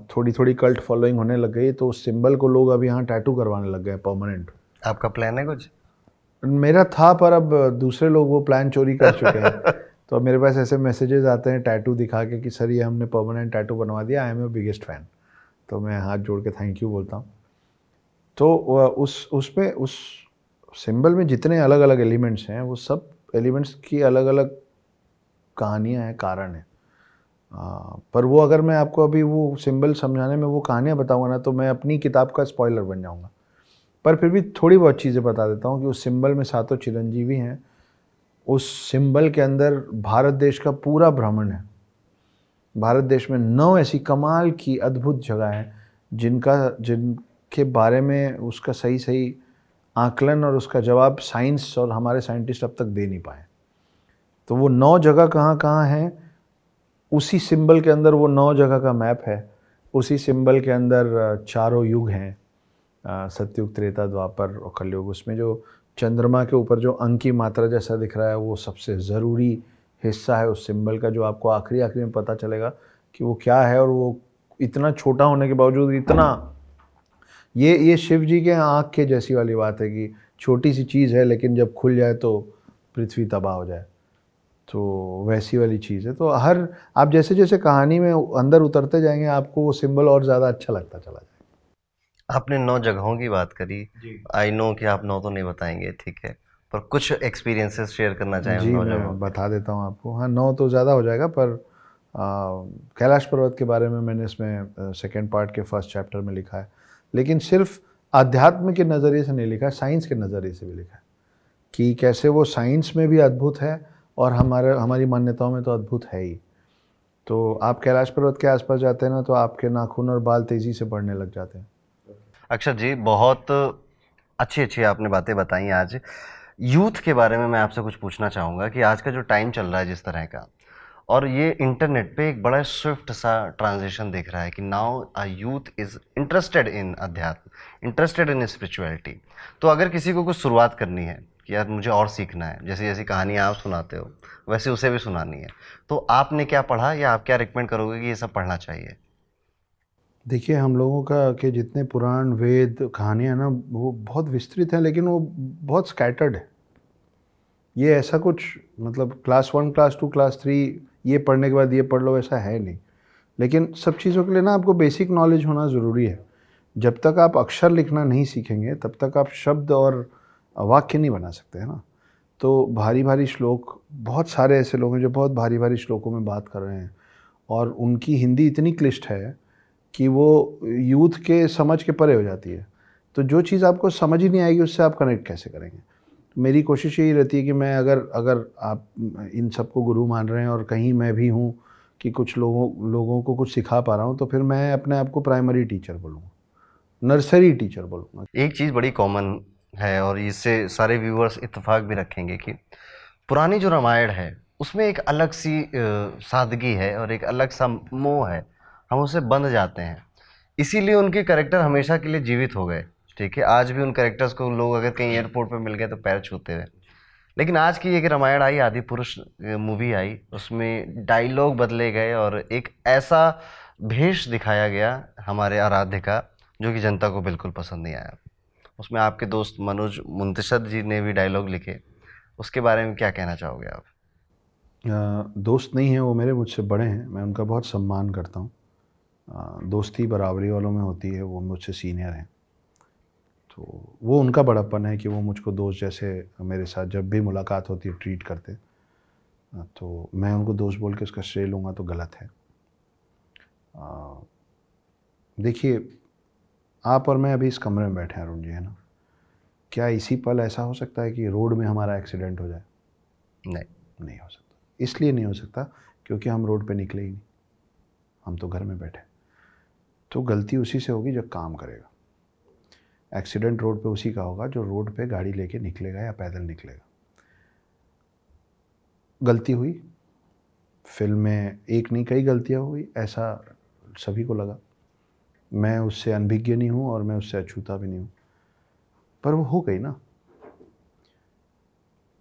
थोड़ी थोड़ी कल्ट फॉलोइंग होने लग गई तो उस सिंबल को लोग अभी यहाँ टैटू करवाने लग गए परमानेंट। आपका प्लान है कुछ? मेरा था पर अब दूसरे लोग वो प्लान चोरी कर चुके हैं। तो मेरे पास ऐसे मैसेजेस आते हैं टैटू दिखा के कि सर ये हमने परमानेंट टैटू बनवा दिया I am a biggest fan तो मैं हाथ जोड़ के थैंक यू बोलता हूँ। तो उस उसमें उस सिंबल में जितने अलग अलग एलिमेंट्स हैं, वो सब एलिमेंट्स की अलग अलग कहानियाँ हैं, कारण हैं। पर वो अगर मैं आपको अभी वो सिंबल समझाने में वो कहानियाँ बताऊँगा ना तो मैं अपनी किताब का स्पॉइलर बन जाऊँगा। पर फिर भी थोड़ी बहुत चीज़ें बता देता हूँ कि उस सिंबल में सातों चिरंजीवी हैं। उस सिंबल के अंदर भारत देश का पूरा भ्रमण है। भारत देश में नौ ऐसी कमाल की अद्भुत जगह हैं, जिनका जिनके बारे में उसका सही सही आकलन और उसका जवाब साइंस और हमारे साइंटिस्ट अब तक दे नहीं पाए। तो वो नौ जगह कहाँ कहाँ हैं? उसी सिंबल के अंदर वो नौ जगह का मैप है। उसी सिंबल के अंदर चारों युग हैं। सत्युग, त्रेता, द्वापर और कलयुग। उसमें जो चंद्रमा के ऊपर जो अंक की मात्रा जैसा दिख रहा है, वो सबसे ज़रूरी हिस्सा है उस सिंबल का, जो आपको आखिरी आखिरी में पता चलेगा कि वो क्या है और वो इतना छोटा होने के बावजूद इतना ये ये शिव जी के आँख के जैसी वाली बात है कि छोटी सी चीज़ है लेकिन जब खुल जाए तो पृथ्वी तबाह हो जाए। तो वैसी वाली चीज़ है। तो हर आप जैसे जैसे कहानी में अंदर उतरते जाएँगे आपको वो सिंबल और ज़्यादा अच्छा लगता चला जाएगा आपने नौ जगहों की बात करी। आई नो कि आप नौ तो नहीं बताएँगे ठीक है। पर कुछ एक्सपीरियंसेस शेयर करना चाहें जी मैं बता देता हूँ आपको। हाँ नौ तो ज़्यादा हो जाएगा पर आ, कैलाश पर्वत के बारे में मैंने इसमें सेकेंड पार्ट के फ़र्स्ट चैप्टर में लिखा है। लेकिन सिर्फ़ अध्यात्म के नज़रिए से नहीं लिखा, साइंस के नज़रिए से भी लिखा है कि कैसे वो साइंस में भी अद्भुत है और हमारे, हमारी मान्यताओं में तो अद्भुत है ही। तो आप कैलाश पर्वत के आसपास जाते हैं ना तो आपके नाखून और बाल तेज़ी से बढ़ने लग जाते हैं। अक्षर जी, बहुत अच्छी अच्छी आपने बातें बताई आज। यूथ के बारे में मैं आपसे कुछ पूछना चाहूँगा कि आज का जो टाइम चल रहा है जिस तरह का और ये इंटरनेट पे एक बड़ा स्विफ्ट सा ट्रांजिशन दिख रहा है कि now a youth is interested in अध्यात्म इंटरेस्टेड इन स्पिरिचुअलिटी तो अगर किसी को कुछ शुरुआत करनी है कि यार मुझे और सीखना है, जैसी जैसी कहानियाँ आप सुनाते हो, वैसे उसे भी सुनानी है तो आपने क्या पढ़ा या आप क्या रिकमेंड करोगे कि ये सब पढ़ना चाहिए? देखिए, हम लोगों का के जितने पुराण, वेद, कहानियाँ ना, वो बहुत विस्तृत हैं, लेकिन वो बहुत स्कैटर्ड है। ये ऐसा कुछ मतलब class one class two class three ये पढ़ने के बाद ये पढ़ लो, ऐसा है नहीं। लेकिन सब चीज़ों के लिए ना आपको बेसिक नॉलेज होना ज़रूरी है। जब तक आप अक्षर लिखना नहीं सीखेंगे, तब तक आप शब्द और वाक्य नहीं बना सकते, है ना? तो भारी भारी श्लोक, बहुत सारे ऐसे लोग हैं जो बहुत भारी भारी श्लोकों में बात कर रहे हैं। और उनकी हिंदी इतनी क्लिष्ट है कि वो यूथ के समझ के परे हो जाती है। तो जो चीज़ आपको समझ ही नहीं आएगी, उससे आप कनेक्ट कैसे करेंगे? मेरी कोशिश यही रहती है कि मैं अगर अगर आप इन सबको गुरु मान रहे हैं और कहीं मैं भी हूँ कि कुछ लोगों लोगों को कुछ सिखा पा रहा हूँ तो फिर मैं अपने आप को प्राइमरी टीचर बोलूँगा। नर्सरी टीचर बोलूँगा। एक चीज़ बड़ी कॉमन है और इससे सारे व्यूअर्स इतफाक़ भी रखेंगे कि पुरानी जो रामायण है, उसमें एक अलग सी सादगी है और एक अलग सा मोह है। हम उसे बंध जाते हैं। इसीलिए उनके करेक्टर हमेशा के लिए जीवित हो गए। ठीक है, आज भी उन करेक्टर्स को लोग अगर कहीं एयरपोर्ट पे मिल गए तो पैर छूते हुए लेकिन आज की एक रामायण आई, आदि पुरुष मूवी आई, उसमें डायलॉग बदले गए और एक ऐसा भेष दिखाया गया हमारे आराध्य का, जो कि जनता को बिल्कुल पसंद नहीं आया। उसमें आपके दोस्त मनोज मुंतशद जी ने भी डायलॉग लिखे। उसके बारे में क्या कहना चाहोगे आप? दोस्त नहीं है वो मेरे, मुझसे बड़े हैं, मैं उनका बहुत सम्मान करता हूँ। दोस्ती बराबरी वालों में होती है, वो मुझसे सीनियर हैं। तो वो उनका बड़प्पन है कि वो मुझको दोस्त जैसे मेरे साथ जब भी मुलाकात होती है ट्रीट करते। तो मैं उनको दोस्त बोल के उसका श्रेय लूँगा तो गलत है। देखिए आप और मैं अभी इस कमरे में बैठे हैं अरुण जी है ना? क्या इसी पल ऐसा हो सकता है कि रोड में हमारा एक्सीडेंट हो जाए? नहीं। नहीं हो सकता। इसलिए नहीं हो सकता क्योंकि हम रोड पे निकले ही नहीं। हम तो घर में बैठे तो गलती उसी से होगी जो काम करेगा। एक्सीडेंट रोड पे उसी का होगा, जो रोड पे गाड़ी लेके निकलेगा या पैदल निकलेगा। गलती हुई। फ़िल्म में एक नहीं, कई गलतियाँ हुई, ऐसा सभी को लगा। मैं उससे अनभिज्ञ नहीं हूँ और मैं उससे अछूता भी नहीं हूँ। पर वो हो गई ना।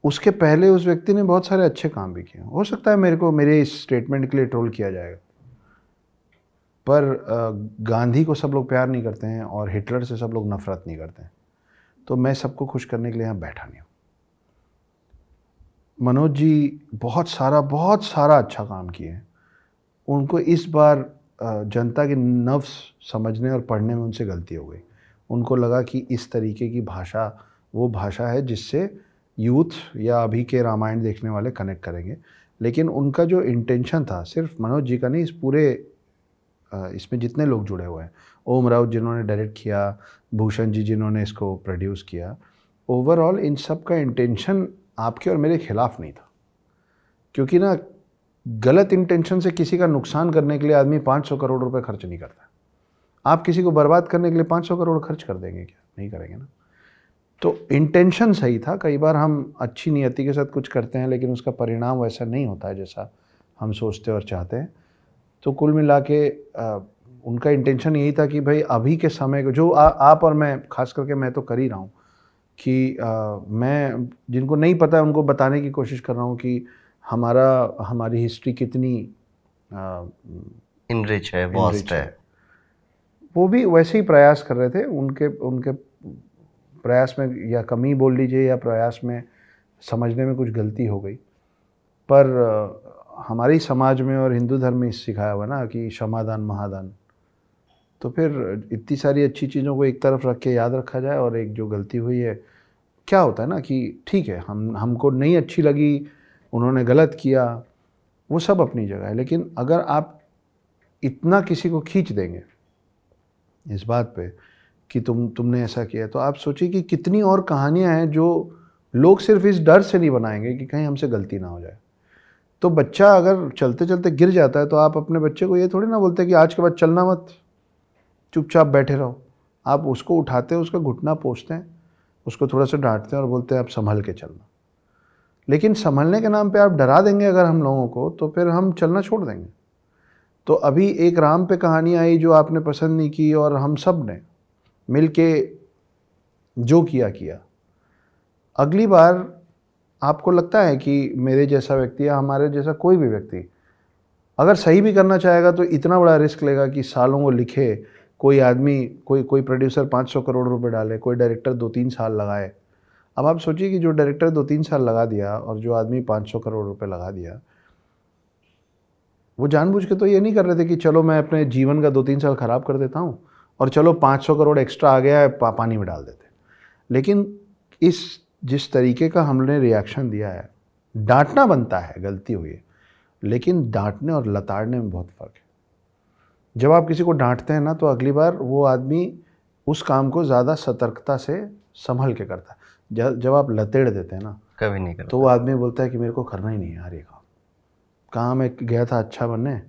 उसके पहले उस व्यक्ति ने बहुत सारे अच्छे काम भी किए। हो सकता है मेरे को, मेरे इस स्टेटमेंट के लिए ट्रोल किया जाएगा। पर गांधी को सब लोग प्यार नहीं करते हैं और हिटलर से सब लोग नफरत नहीं करते हैं। तो मैं सबको खुश करने के लिए यहाँ बैठा नहीं हूँ। मनोज जी बहुत सारा बहुत सारा अच्छा काम किए हैं। उनको इस बार जनता के नफ्स समझने और पढ़ने में उनसे गलती हो गई। उनको लगा कि इस तरीके की भाषा, वो भाषा है जिससे यूथ या अभी के रामायण देखने वाले कनेक्ट करेंगे। लेकिन उनका जो इंटेंशन था, सिर्फ़ मनोज जी का नहीं, इस पूरे इसमें जितने लोग जुड़े हुए हैं, ओम राउत जिन्होंने डायरेक्ट किया, भूषण जी जिन्होंने इसको प्रोड्यूस किया ओवरऑल इन सब का इंटेंशन आपके और मेरे खिलाफ नहीं था। क्योंकि ना, गलत इंटेंशन से किसी का नुकसान करने के लिए आदमी 500 करोड़ रुपए खर्च नहीं करता आप किसी को बर्बाद करने के लिए 500 करोड़ खर्च कर देंगे क्या? नहीं करेंगे ना। तो इंटेंशन सही था, कई बार हम अच्छी नियति के साथ कुछ करते हैं, लेकिन उसका परिणाम वैसा नहीं होता है जैसा हम सोचते और चाहते हैं। तो कुल मिला के उनका इंटेंशन यही था कि भाई अभी के समय को जो आ, आप और मैं खास करके मैं तो कर ही रहा हूँ कि आ, मैं जिनको नहीं पता है उनको बताने की कोशिश कर रहा हूँ कि हमारा हमारी हिस्ट्री कितनी इनरिच है वास्ट है। वो भी वैसे ही प्रयास कर रहे थे उनके उनके प्रयास में या कमी बोल लीजिए या प्रयास में समझने में कुछ गलती हो गई। पर हमारे समाज में और हिंदू धर्म में सिखाया हुआ ना कि क्षमादान, महादान। तो फिर इतनी सारी अच्छी चीज़ों को एक तरफ़ रख के याद रखा जाए और एक जो गलती हुई है, क्या होता है ना कि ठीक है, हम, हमको नहीं अच्छी लगी, उन्होंने गलत किया, वो सब अपनी जगह है। लेकिन अगर आप इतना किसी को खींच देंगे इस बात पे कि तुम, तुमने ऐसा किया तो आप सोचिए कि कितनी और कहानियाँ हैं जो लोग सिर्फ़ इस डर से नहीं बनाएँगे कि कहीं हमसे गलती ना हो जाए। तो बच्चा अगर चलते चलते गिर जाता है तो आप अपने बच्चे को ये थोड़ी ना बोलते कि आज के बाद चलना मत। चुपचाप बैठे रहो। आप उसको उठाते हैं, उसका घुटना पोछते हैं, उसको थोड़ा सा डांटते हैं और बोलते हैं, आप संभल के चलना। लेकिन संभलने के नाम पे आप डरा देंगे अगर हम लोगों को तो फिर हम चलना छोड़ देंगे। तो अभी एक राम पे कहानी आई जो आपने पसंद नहीं की और हम सबने मिल के जो किया किया। अगली बार आपको लगता है कि मेरे जैसा व्यक्ति या हमारे जैसा कोई भी व्यक्ति अगर सही भी करना चाहेगा तो इतना बड़ा रिस्क लेगा कि सालों को लिखे कोई आदमी कोई कोई प्रोड्यूसर 500 करोड़ रुपए डाले कोई डायरेक्टर दो तीन साल लगाए। अब आप सोचिए कि जो डायरेक्टर दो तीन साल लगा दिया और जो आदमी 500 करोड़ रुपए लगा दिया वो जानबूझ के तो ये नहीं कर रहे थे कि चलो मैं अपने जीवन का दो तीन साल ख़राब कर देता हूँ और चलो 500 करोड़ एक्स्ट्रा आ गया है पा, पानी में डाल देते लेकिन इस जिस तरीके का हमने रिएक्शन दिया है डांटना बनता है गलती हुई। है लेकिन डांटने और लताड़ने में बहुत फ़र्क है। जब आप किसी को डांटते हैं ना तो अगली बार वो आदमी उस काम को ज़्यादा सतर्कता से संभल के करता है। जब आप लतेड़ देते हैं ना कभी नहीं करता। तो वो आदमी बोलता है कि मेरे को करना ही नहीं है यार ये काम। कहाँ मैं गया था अच्छा बनने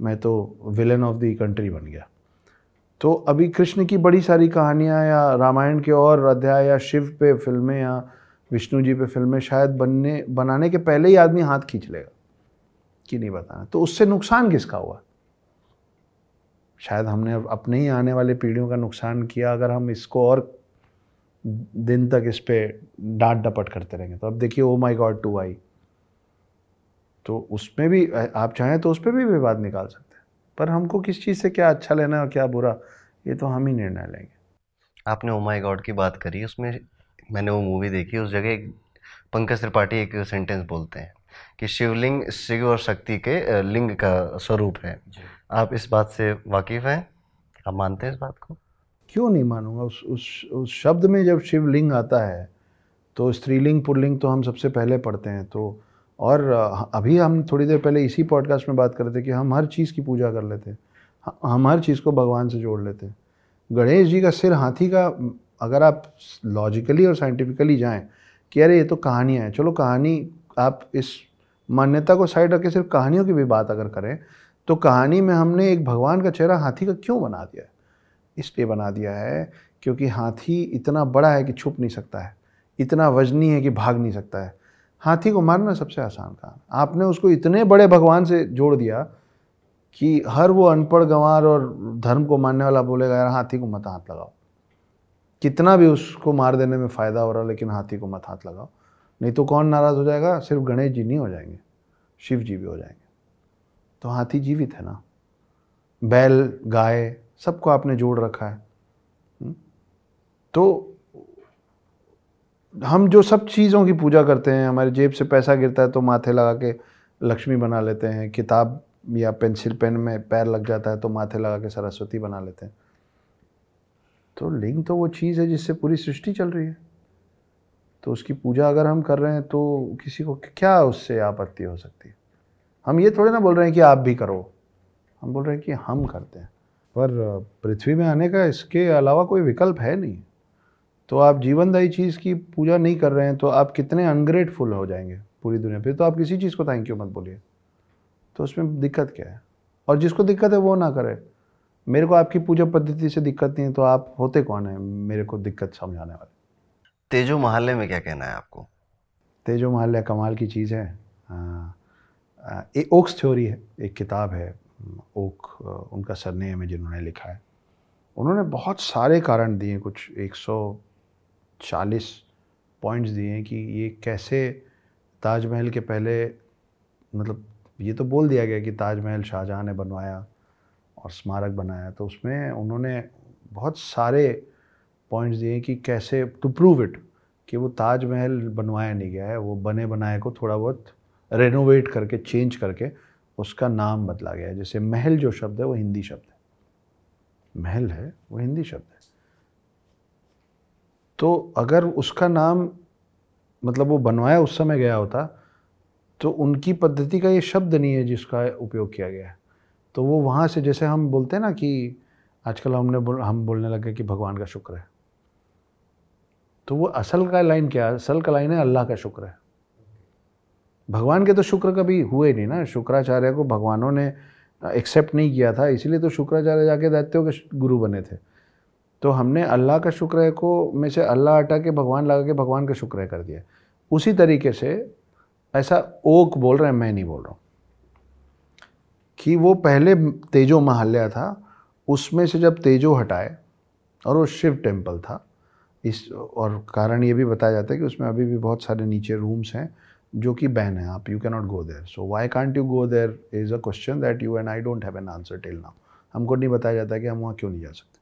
मैं तो विलन ऑफ़ दी कंट्री बन गया। तो अभी कृष्ण की बड़ी सारी कहानियाँ या रामायण के और अध्याय या शिव पे फ़िल्में या विष्णु जी पे फ़िल्में शायद बनने, बनाने के पहले ही आदमी हाथ खींच लेगा, कि नहीं बताना। तो उससे नुकसान किसका हुआ? शायद हमने अपने ही आने वाले पीढ़ियों का नुकसान किया, अगर हम इसको और दिन तक इस पर डांट डपट करते रहेंगे। तो अब देखिए ओ माई गॉड टू आई तो उसमें भी, आप चाहें तो उस पर भी विवाद निकाल सकते हैं। पर हमको किस चीज़ से क्या अच्छा लेना है और क्या बुरा? ये तो हम ही निर्णय लेंगे। आपने ओ माई गॉड की बात करी उसमें मैंने वो मूवी देखी उस जगह एक पंकज त्रिपाठी एक सेंटेंस बोलते हैं कि शिवलिंग शिव और शक्ति के लिंग का स्वरूप है। आप इस बात से वाकिफ़ हैं? आप मानते हैं इस बात को? क्यों नहीं मानूँगा? उस उस उस शब्द में जब शिवलिंग आता है तो स्त्रीलिंग पुल्लिंग तो हम सबसे पहले पढ़ते हैं तो और अभी हम थोड़ी देर पहले इसी पॉडकास्ट में बात कर रहे थे कि हम हर चीज़ की पूजा कर लेते हैं। हम हर चीज़ को भगवान से जोड़ लेते हैं। गणेश जी का सिर हाथी का, अगर आप लॉजिकली और साइंटिफिकली जाएँ कि अरे ये तो कहानियाँ हैं, चलो कहानी, आप इस मान्यता को साइड रख के सिर्फ़ कहानियों की भी बात अगर करें तो कहानी में हमने एक भगवान का चेहरा हाथी का क्यों बना दिया है? इसलिए बना दिया है क्योंकि हाथी इतना बड़ा है कि छुप नहीं सकता है, इतना वजनी है कि भाग नहीं सकता है। हाथी को मारना सबसे आसान काम। आपने उसको इतने बड़े भगवान से जोड़ दिया कि हर वो अनपढ़ गंवार और धर्म को मानने वाला बोलेगा, यार, हाथी को मत हाथ लगाओ। कितना भी उसको मार देने में फ़ायदा हो रहा लेकिन हाथी को मत हाथ लगाओ। नहीं तो कौन नाराज़ हो जाएगा? सिर्फ़ गणेश जी नहीं हो जाएँगे, शिव जी भी हो जाएँगे। तो हाथी जीवित है ना? बैल, गाय, सबको आपने जोड़ रखा है। हम्म? तो हम जो सब चीज़ों की पूजा करते हैं, हमारे जेब से पैसा गिरता है तो माथे लगा के लक्ष्मी बना लेते हैं, किताब या पेंसिल पेन में पैर लग जाता है तो माथे लगा के सरस्वती बना लेते हैं। तो लिंग तो वो चीज़ है जिससे पूरी सृष्टि चल रही है। तो उसकी पूजा अगर हम कर रहे हैं तो किसी को क्या उससे आपत्ति हो सकती है? हम ये थोड़े ना बोल रहे हैं कि आप भी करो। हम बोल रहे हैं कि हम करते हैं। पर पृथ्वी में आने का इसके अलावा कोई विकल्प है नहीं। तो आप जीवनदायी चीज़ की पूजा नहीं कर रहे हैं तो आप कितने अनग्रेटफुल हो जाएँगे पूरी दुनिया फिर तो आप किसी चीज़ को थैंक यू मत बोलिए। तो उसमें दिक्कत क्या है? और जिसको दिक्कत है वो ना करे। मेरे को आपकी पूजा पद्धति से दिक्कत नहीं है तो आप होते कौन है मेरे को दिक्कत समझाने वाले? तेजो महल्ले में क्या कहना है आपको? तेजो महल्ले कमाल की चीज़ है। एक ओक्स थ्योरी है एक किताब है ओक उनका सरनेम है जिन्होंने लिखा है। उन्होंने बहुत सारे कारण दिए कुछ 140 पॉइंट्स दिए हैं कि ये कैसे ताजमहल के पहले मतलब ये तो बोल दिया गया कि ताजमहल शाहजहाँ ने बनवाया और स्मारक बनाया। तो उसमें उन्होंने बहुत सारे पॉइंट्स दिए कि कैसे टू प्रूव इट कि वो ताजमहल बनवाया नहीं गया है। वो बने बनाए को थोड़ा बहुत रेनोवेट करके चेंज करके उसका नाम बदला गया है। जैसे महल जो शब्द है, वो हिंदी शब्द है। महल है, वो हिंदी शब्द है। तो अगर उसका नाम मतलब वो बनवाया, उस समय गया होता तो उनकी पद्धति का ये शब्द नहीं है जिसका उपयोग किया गया है। तो वो वहाँ से जैसे हम बोलते हैं ना कि आजकल हमने बोल, हम बोलने लगे कि भगवान का शुक्र है। तो वो असल का लाइन क्या है असल का लाइन है अल्लाह का शुक्र है। भगवान के तो शुक्र कभी हुए नहीं ना। शुक्राचार्य को भगवानों ने एक्सेप्ट नहीं किया था इसीलिए तो शुक्राचार्य जाके दैत्यों के गुरु बने थे। तो हमने अल्लाह का शुक्र को में से अल्लाह हटा के भगवान लगा के भगवान का शुक्र कर दिया। उसी तरीके से ऐसा ओक बोल रहे हैं, मैं नहीं बोल रहा हूँ। कि वो पहले तेजो महाल्या था, उसमें से जब तेजो हटाए, और वो शिव टेंपल था, इस, और कारण ये भी बताया जाता है कि उसमें अभी भी बहुत सारे नीचे रूम्स हैं, जो कि बैन है, आप you can not go there so why can't you go there is a question that you and I don't have an answer till now हमको नहीं बताया जाता कि हम वहाँ क्यों नहीं जा सकते।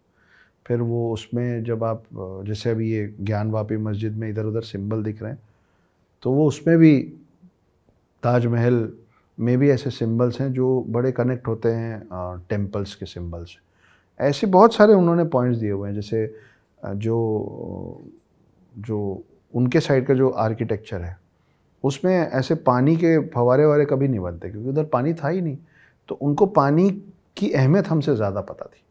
फिर वो उसमें जब आप, जैसे अभी ये ज्ञानवापी मस्जिद में इधर उधर सिंबल दिख रहे हैं तो वो उसमें भी ताजमहल में भी ऐसे सिंबल्स हैं जो बड़े कनेक्ट होते हैं टेम्पल्स के सिंबल्स। ऐसे बहुत सारे उन्होंने पॉइंट्स दिए हुए हैं, जैसे जो जो उनके साइड का जो आर्किटेक्चर है, उसमें ऐसे पानी के फवारे वारे कभी नहीं बनते, क्योंकि उधर पानी था ही नहीं। तो उनको पानी की अहमियत हमसे ज़्यादा पता थी।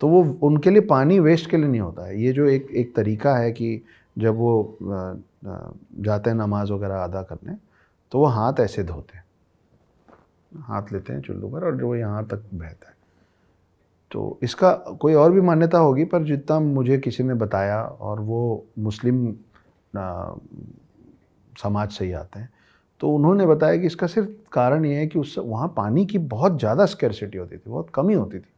तो वो उनके लिए पानी वेस्ट के लिए नहीं होता है। ये जो एक एक तरीका है कि जब वो जाते हैं नमाज़ वगैरह अदा करने तो वो हाथ ऐसे धोते हैं। हाथ लेते हैं चुल्लू पर और जो यहाँ तक बहता है। तो इसका कोई और भी मान्यता होगी, पर जितना मुझे किसी ने बताया और वो मुस्लिम समाज से ही आते हैं तो उन्होंने बताया कि इसका सिर्फ़ कारण ये है कि उस, वहाँ पानी की बहुत ज़्यादा स्कैरसिटी होती थी, बहुत कमी होती थी।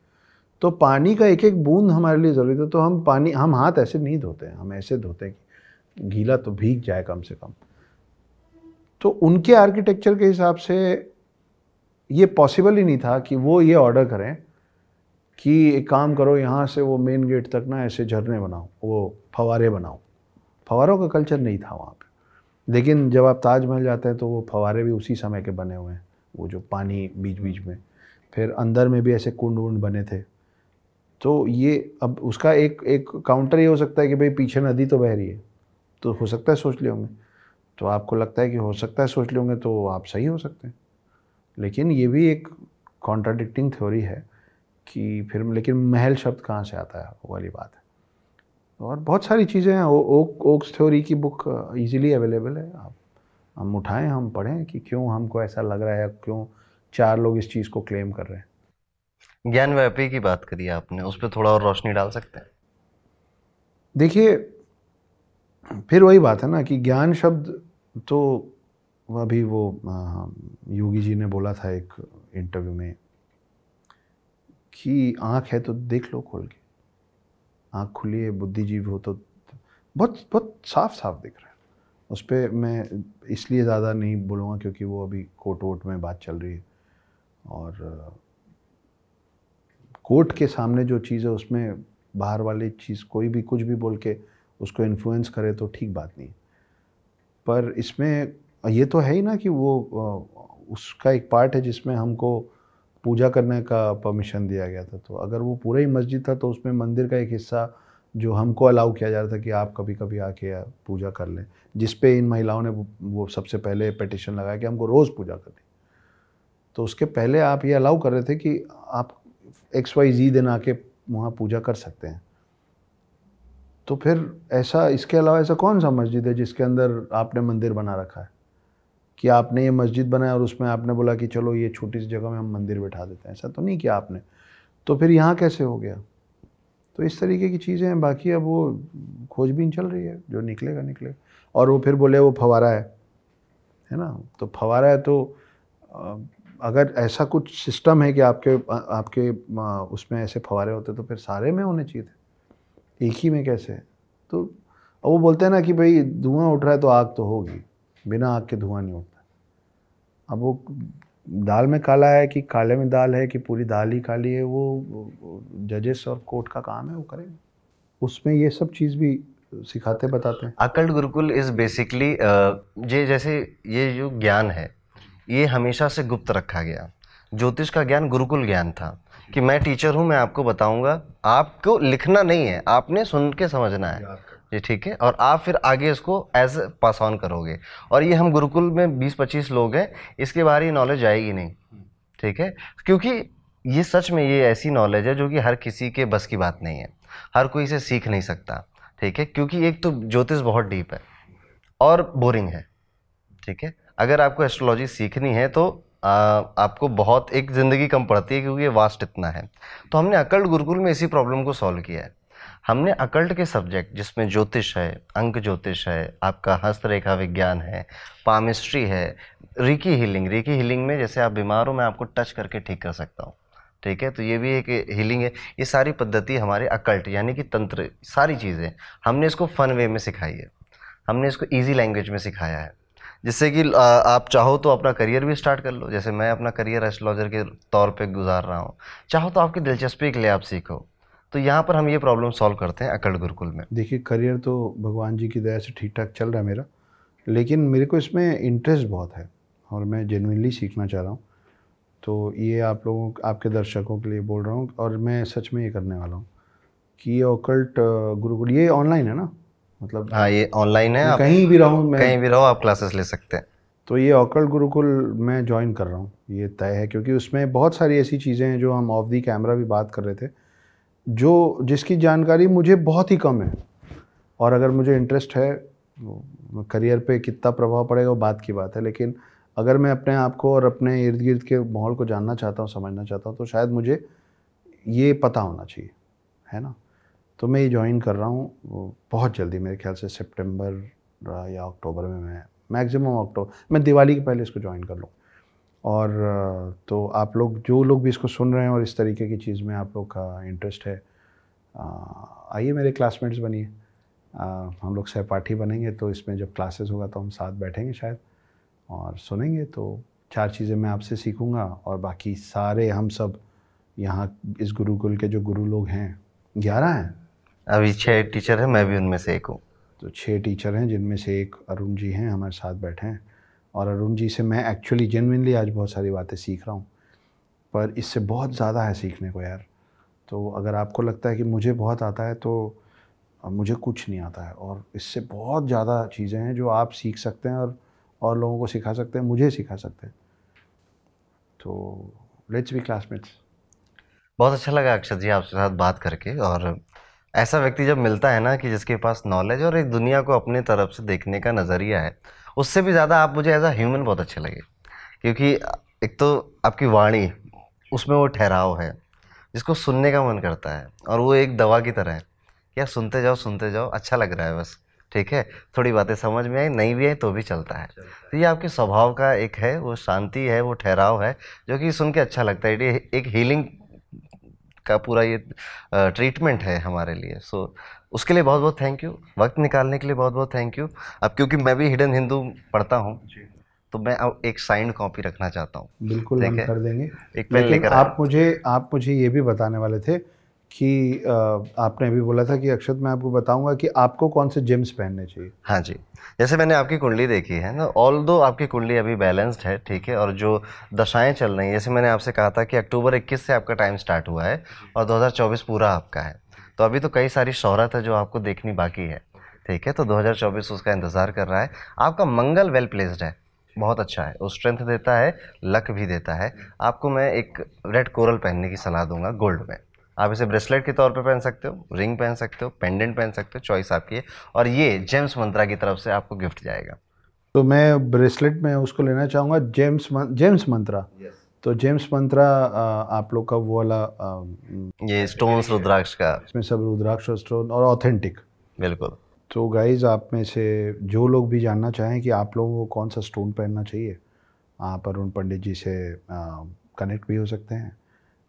तो पानी का एक एक बूंद हमारे लिए ज़रूरी था तो हम पानी, हम हाथ ऐसे नहीं धोते हम ऐसे धोते हैं कि गीला तो भीग जाए कम से कम। तो उनके आर्किटेक्चर के हिसाब से ये पॉसिबल ही नहीं था कि वो ये ऑर्डर करें कि एक काम करो, यहाँ से वो मेन गेट तक ना ऐसे झरने बनाओ, वो फवारे बनाओ। फवारों का कल्चर नहीं था वहाँ पे। लेकिन जब आप ताजमहल जाते हैं तो वो फवारे भी उसी समय के बने हुए हैं, वो जो पानी बीच बीच में। फिर अंदर में भी ऐसे कुंड वुंड बने थे। तो ये अब उसका एक एक काउंटर ये हो सकता है कि भाई पीछे नदी तो बह रही है। तो हो सकता है सोच लिए होंगे। तो आपको लगता है कि हो सकता है सोच लिए होंगे तो आप सही हो सकते हैं। लेकिन ये भी एक कॉन्ट्राडिक्टिंग थ्योरी है कि फिर लेकिन महल शब्द कहाँ से आता है वो वाली बात है। और बहुत सारी चीज़ें हैं ओक ओक्स थ्योरी की बुक इजीली अवेलेबल है। आप हम उठाएँ हम पढ़ें कि क्यों हमको ऐसा लग रहा है क्यों चार लोग इस चीज़ को क्लेम कर रहे हैं। ज्ञान व्यापी की बात करी आपने उस पर थोड़ा और रोशनी डाल सकते हैं? देखिए फिर वही बात है ना कि ज्ञान शब्द तो अभी वो योगी जी ने बोला था एक इंटरव्यू में कि आँख है तो देख लो खोल के। आँख खुली है, बुद्धिजीव हो तो बहुत बहुत साफ़ साफ़ दिख रहा है। उस पर मैं इसलिए ज़्यादा नहीं बोलूँगा क्योंकि वो अभी कोर्ट वोट में बात चल रही है। और कोर्ट के सामने जो चीज़ है, उसमें बाहर वाली चीज़ कोई भी कुछ भी बोल के उसको इन्फ्लुएंस करे तो ठीक बात नहीं पर इसमें ये तो है ही ना कि वो उसका एक पार्ट है जिसमें हमको पूजा करने का परमिशन दिया गया था। तो अगर वो पूरा ही मस्जिद था तो उसमें मंदिर का एक हिस्सा जो हमको अलाउ किया जा रहा था कि आप कभी कभी आके पूजा कर लें, जिस पे इन महिलाओं ने वो सबसे पहले पटिशन लगाया कि हमको रोज़ पूजा करनी तो उसके पहले आप ये अलाउ कर रहे थे कि आप एक्स वाई जी दिन आके वहाँ पूजा कर सकते हैं। तो फिर ऐसा, इसके अलावा ऐसा कौन सा मस्जिद है जिसके अंदर आपने मंदिर बना रखा है? कि आपने ये मस्जिद बनाया और उसमें आपने बोला कि चलो ये छोटी सी जगह में हम मंदिर बैठा देते हैं। ऐसा तो नहीं किया आपने? तो फिर यहाँ कैसे हो गया? तो इस तरीके की चीज़ें हैं। बाकी अब वो खोजबीन चल रही है। जो निकलेगा निकलेगा। और वो फिर बोले, वो फवारा है। है ना? तो फवारा है तो अगर ऐसा कुछ सिस्टम है कि आपके आपके उसमें ऐसे फवारे होते तो फिर सारे में होने चाहिए थे। एक ही में कैसे? तो अब वो बोलते हैं ना कि भाई, धुआँ उठ रहा है तो आग तो होगी, बिना आग के धुआँ नहीं उठता। अब वो दाल में काला है कि काले में दाल है कि पूरी दाल ही काली है, वो जजेस और कोर्ट का काम है, वो करेंगे। उसमें ये सब चीज़ भी सिखाते, बताते हैं। अकल्ट गुरुकुल इज़ बेसिकली ये जैसे, ये जो ज्ञान है, ये हमेशा से गुप्त रखा गया। ज्योतिष का ज्ञान गुरुकुल ज्ञान था। कि मैं टीचर हूँ मैं आपको बताऊँगा। आपको लिखना नहीं है आपने सुन के समझना है। जी ठीक है और आप फिर आगे इसको एज पास ऑन करोगे। और ये हम गुरुकुल में 20-25 लोग हैं इसके बारे ही नॉलेज आएगी नहीं। ठीक है? क्योंकि ये सच में ये ऐसी नॉलेज है जो कि हर किसी के बस की बात नहीं है। हर कोई इसे सीख नहीं सकता। ठीक है? क्योंकि एक तो ज्योतिष बहुत डीप है और बोरिंग है। ठीक है? अगर आपको एस्ट्रोलॉजी सीखनी है तो आपको बहुत एक ज़िंदगी कम पड़ती है क्योंकि ये वास्ट इतना है। तो हमने अकल्ट गुरुकुल में इसी प्रॉब्लम को सॉल्व किया है। हमने अकल्ट के सब्जेक्ट जिसमें ज्योतिष है, अंक ज्योतिष है, आपका हस्तरेखा विज्ञान है पामिस्ट्री है रिकी हीलिंग रिकी हीलिंग में जैसे आप बीमार हो, मैं आपको टच करके ठीक कर सकता हूँ। ठीक है? तो ये भी एक हीलिंग है। ये सारी पद्धति हमारे अकल्ट, यानी कि तंत्र, सारी चीज़ें, हमने इसको फन वे में सिखाई है। हमने इसको इजी लैंग्वेज में सिखाया है। जिससे कि आप चाहो तो अपना करियर भी स्टार्ट कर लो। जैसे मैं अपना करियर एस्ट्रोलॉजर के तौर पे गुजार रहा हूँ। चाहो तो आपकी दिलचस्पी के लिए आप सीखो। तो यहाँ पर हम ये प्रॉब्लम सॉल्व करते हैं अकल गुरुकुल में। देखिए, करियर तो भगवान जी की दया से ठीक ठाक चल रहा है मेरा, लेकिन मेरे को इसमें इंटरेस्ट बहुत है और मैं जेनुइनली सीखना चाह रहा हूँ। तो ये आप लोगों, आपके दर्शकों के लिए बोल रहा हूँ और मैं सच में ये करने वाला हूँ कि ये ओकल्ट गुरुकुल, ये ऑनलाइन है ना? मतलब हाँ ये ऑनलाइन है आप कहीं भी रहो मैं कहीं भी रहो आप क्लासेस ले सकते हैं। तो ये ऑकल्ट गुरुकुल मैं ज्वाइन कर रहा हूँ ये तय है क्योंकि उसमें बहुत सारी ऐसी चीज़ें हैं जो हम ऑफ़ दी कैमरा भी बात कर रहे थे जो जिसकी जानकारी मुझे बहुत ही कम है और अगर मुझे इंटरेस्ट है करियर पे कितना प्रभाव पड़ेगा वो बात की बात है लेकिन अगर मैं अपने आप को और अपने इर्द गिर्द के माहौल को जानना चाहता हूँ समझना चाहता हूँ तो शायद मुझे ये पता होना चाहिए है ना? तो मैं ये ज्वाइन कर रहा हूँ बहुत जल्दी मेरे ख्याल से सितंबर, या अक्टूबर में मैं मैक्सिमम अक्टूबर, मैं दिवाली के पहले इसको ज्वाइन कर लूँ। और तो आप लोग, जो लोग भी इसको सुन रहे हैं और इस तरीके की चीज़ में आप लोग का इंटरेस्ट है आइए मेरे क्लासमेट्स बनिए। हम लोग सहपाठी बनेंगे तो इसमें जब क्लासेस होगा तो हम साथ बैठेंगे शायद, और सुनेंगे तो चार चीज़ें मैं आपसे सीखूँगा और बाकी सारे हम सब यहाँ इस गुरुकुल के जो गुरु लोग हैं, ग्यारह हैं अभी छः टीचर हैं मैं भी उनमें से एक हूँ। तो छः टीचर हैं जिनमें से एक अरुण जी हैं हमारे साथ बैठे हैं। और अरुण जी से मैं एक्चुअली जेनविनली आज बहुत सारी बातें सीख रहा हूँ। पर इससे बहुत ज़्यादा है सीखने को यार। तो अगर आपको लगता है कि मुझे बहुत आता है तो मुझे कुछ नहीं आता है। और इससे बहुत ज़्यादा चीज़ें हैं जो आप सीख सकते हैं और और लोगों को सिखा सकते हैं मुझे सिखा सकते हैं। तो लेट्स बी क्लासमेट्स बहुत अच्छा लगा अक्षत जी आपके साथ बात करके और ऐसा व्यक्ति जब मिलता है ना कि जिसके पास नॉलेज और एक दुनिया को अपने तरफ़ से देखने का नज़रिया है, उससे भी ज़्यादा आप मुझे एज अ ह्यूमन बहुत अच्छे लगे। क्योंकि एक तो आपकी वाणी, उसमें वो ठहराव है, जिसको सुनने का मन करता है और वो एक दवा की तरह है यार सुनते जाओ सुनते जाओ अच्छा लग रहा है बस, ठीक है, थोड़ी बातें समझ में आई, नहीं भी आई तो भी चलता है। तो ये आपके स्वभाव का एक है, वो शांति है, वो ठहराव है, जो कि सुन के अच्छा लगता है, ये एक हीलिंग का पूरा ये ट्रीटमेंट है हमारे लिए। सो उसके लिए बहुत बहुत थैंक यू वक्त निकालने के लिए बहुत बहुत थैंक यू अब क्योंकि मैं भी हिडन हिंदू पढ़ता हूँ तो मैं अब एक साइंड कॉपी रखना चाहता हूँ। बिल्कुल हम कर देंगे। एक लेकिन आप मुझे आप मुझे ये भी बताने वाले थे कि आपने अभी बोला था कि अक्षत मैं आपको बताऊँगा कि आपको कौन से जिम्स पहनने चाहिए? हाँ जी। जैसे मैंने आपकी कुंडली देखी है ना ऑल दो आपकी कुंडली अभी बैलेंस्ड है, ठीक है, और जो दशाएँ चल रही हैं, जैसे मैंने आपसे कहा था कि अक्टूबर 21 से आपका टाइम स्टार्ट हुआ है और 2024 पूरा आपका है। तो अभी तो कई सारी शोहरत है जो आपको देखनी बाकी है, ठीक है तो 2024 उसका इंतज़ार कर रहा है। आपका मंगल वेल प्लेस्ड है, बहुत अच्छा है वो स्ट्रेंथ देता है लक भी देता है। आपको मैं एक रेड कोरल पहनने की सलाह दूँगा गोल्ड में। आप इसे ब्रेसलेट के तौर पे पहन सकते हो रिंग पहन सकते हो पेंडेंट पहन सकते हो चॉइस आपकी है। और ये जेम्स मंत्रा की तरफ़ से आपको गिफ्ट जाएगा। तो मैं ब्रेसलेट में उसको लेना चाहूँगा जेम्स जेम्स मंत्रा। तो जेम्स मंत्रा आप लोग का वो वाला ये स्टोन्स रुद्राक्ष का। इसमें सब रुद्राक्ष और स्टोन और ऑथेंटिक बिल्कुल। तो गाइज़ आप में से जो लोग भी जानना चाहें कि आप लोगों को कौन सा स्टोन पहनना चाहिए आप अरुण पंडित जी से कनेक्ट भी हो सकते हैं।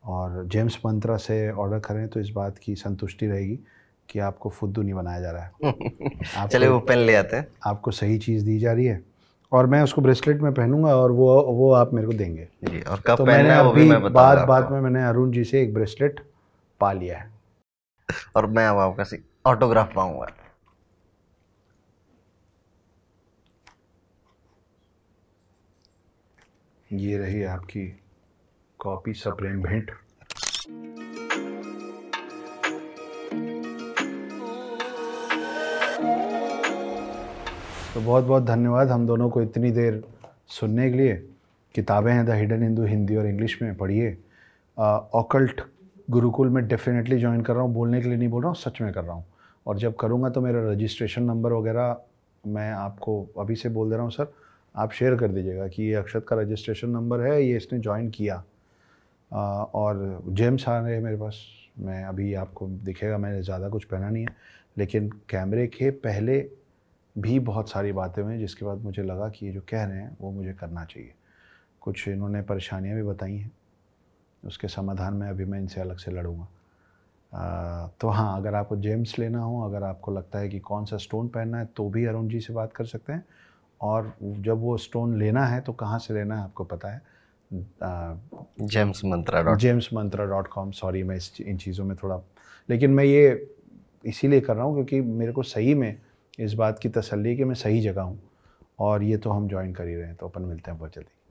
और जेम्स मंत्रा से ऑर्डर करें तो इस बात की संतुष्टि रहेगी कि आपको फुद्दू नहीं बनाया जा रहा है। चलिए वो पेन ले आते हैं। आपको सही चीज़ दी जा रही है और मैं उसको ब्रेसलेट में पहनूँगा और वो वो आप मेरे को देंगे। जी और कब तो मैंने है वो भी अभी मैं बताऊँगा बाद में मैंने अरुण जी से एक ब्रेसलेट पा लिया है। और मैं अब आपका ऑटोग्राफ पाऊँगा। ये रही आपकी कॉपी सप्रेम भेंट। तो बहुत बहुत धन्यवाद हम दोनों को इतनी देर सुनने के लिए। किताबें हैं, द हिडन हिंदू, हिंदी और इंग्लिश में, पढ़िए। ऑकल्ट गुरुकुल में डेफिनेटली ज्वाइन कर रहा हूँ, बोलने के लिए नहीं बोल रहा हूँ, सच में कर रहा हूँ। और जब करूँगा तो मेरा रजिस्ट्रेशन नंबर वगैरह मैं आपको अभी से बोल दे रहा हूँ, सर। आप शेयर कर दीजिएगा कि ये अक्षत का रजिस्ट्रेशन नंबर है, ये इसने ज्वाइन किया। और जेम्स आ रहे हैं मेरे पास। मैं अभी आपको दिखेगा मैंने ज़्यादा कुछ पहना नहीं है लेकिन कैमरे के पहले भी बहुत सारी बातें हुई जिसके बाद मुझे लगा कि ये जो कह रहे हैं वो मुझे करना चाहिए। कुछ इन्होंने परेशानियाँ भी बताई हैं। उसके समाधान में अभी मैं इनसे अलग से लड़ूँगा। आ, तो हाँ अगर आपको जेम्स लेना हो अगर आपको लगता है कि कौन सा स्टोन पहनना है तो भी अरुण जी से बात कर सकते हैं। और जब वो स्टोन लेना है तो कहाँ से लेना है आपको पता है। Gems Mantra dot gems Mantra dot com sorry मैं इस इन चीज़ों में थोड़ा लेकिन मैं ये इसीलिए कर रहा हूँ क्योंकि मेरे को सही में इस बात की तसल्ली कि मैं सही जगह हूँ और ये तो हम ज्वाइन कर ही रहे हैं तो अपन मिलते हैं बहुत जल्दी।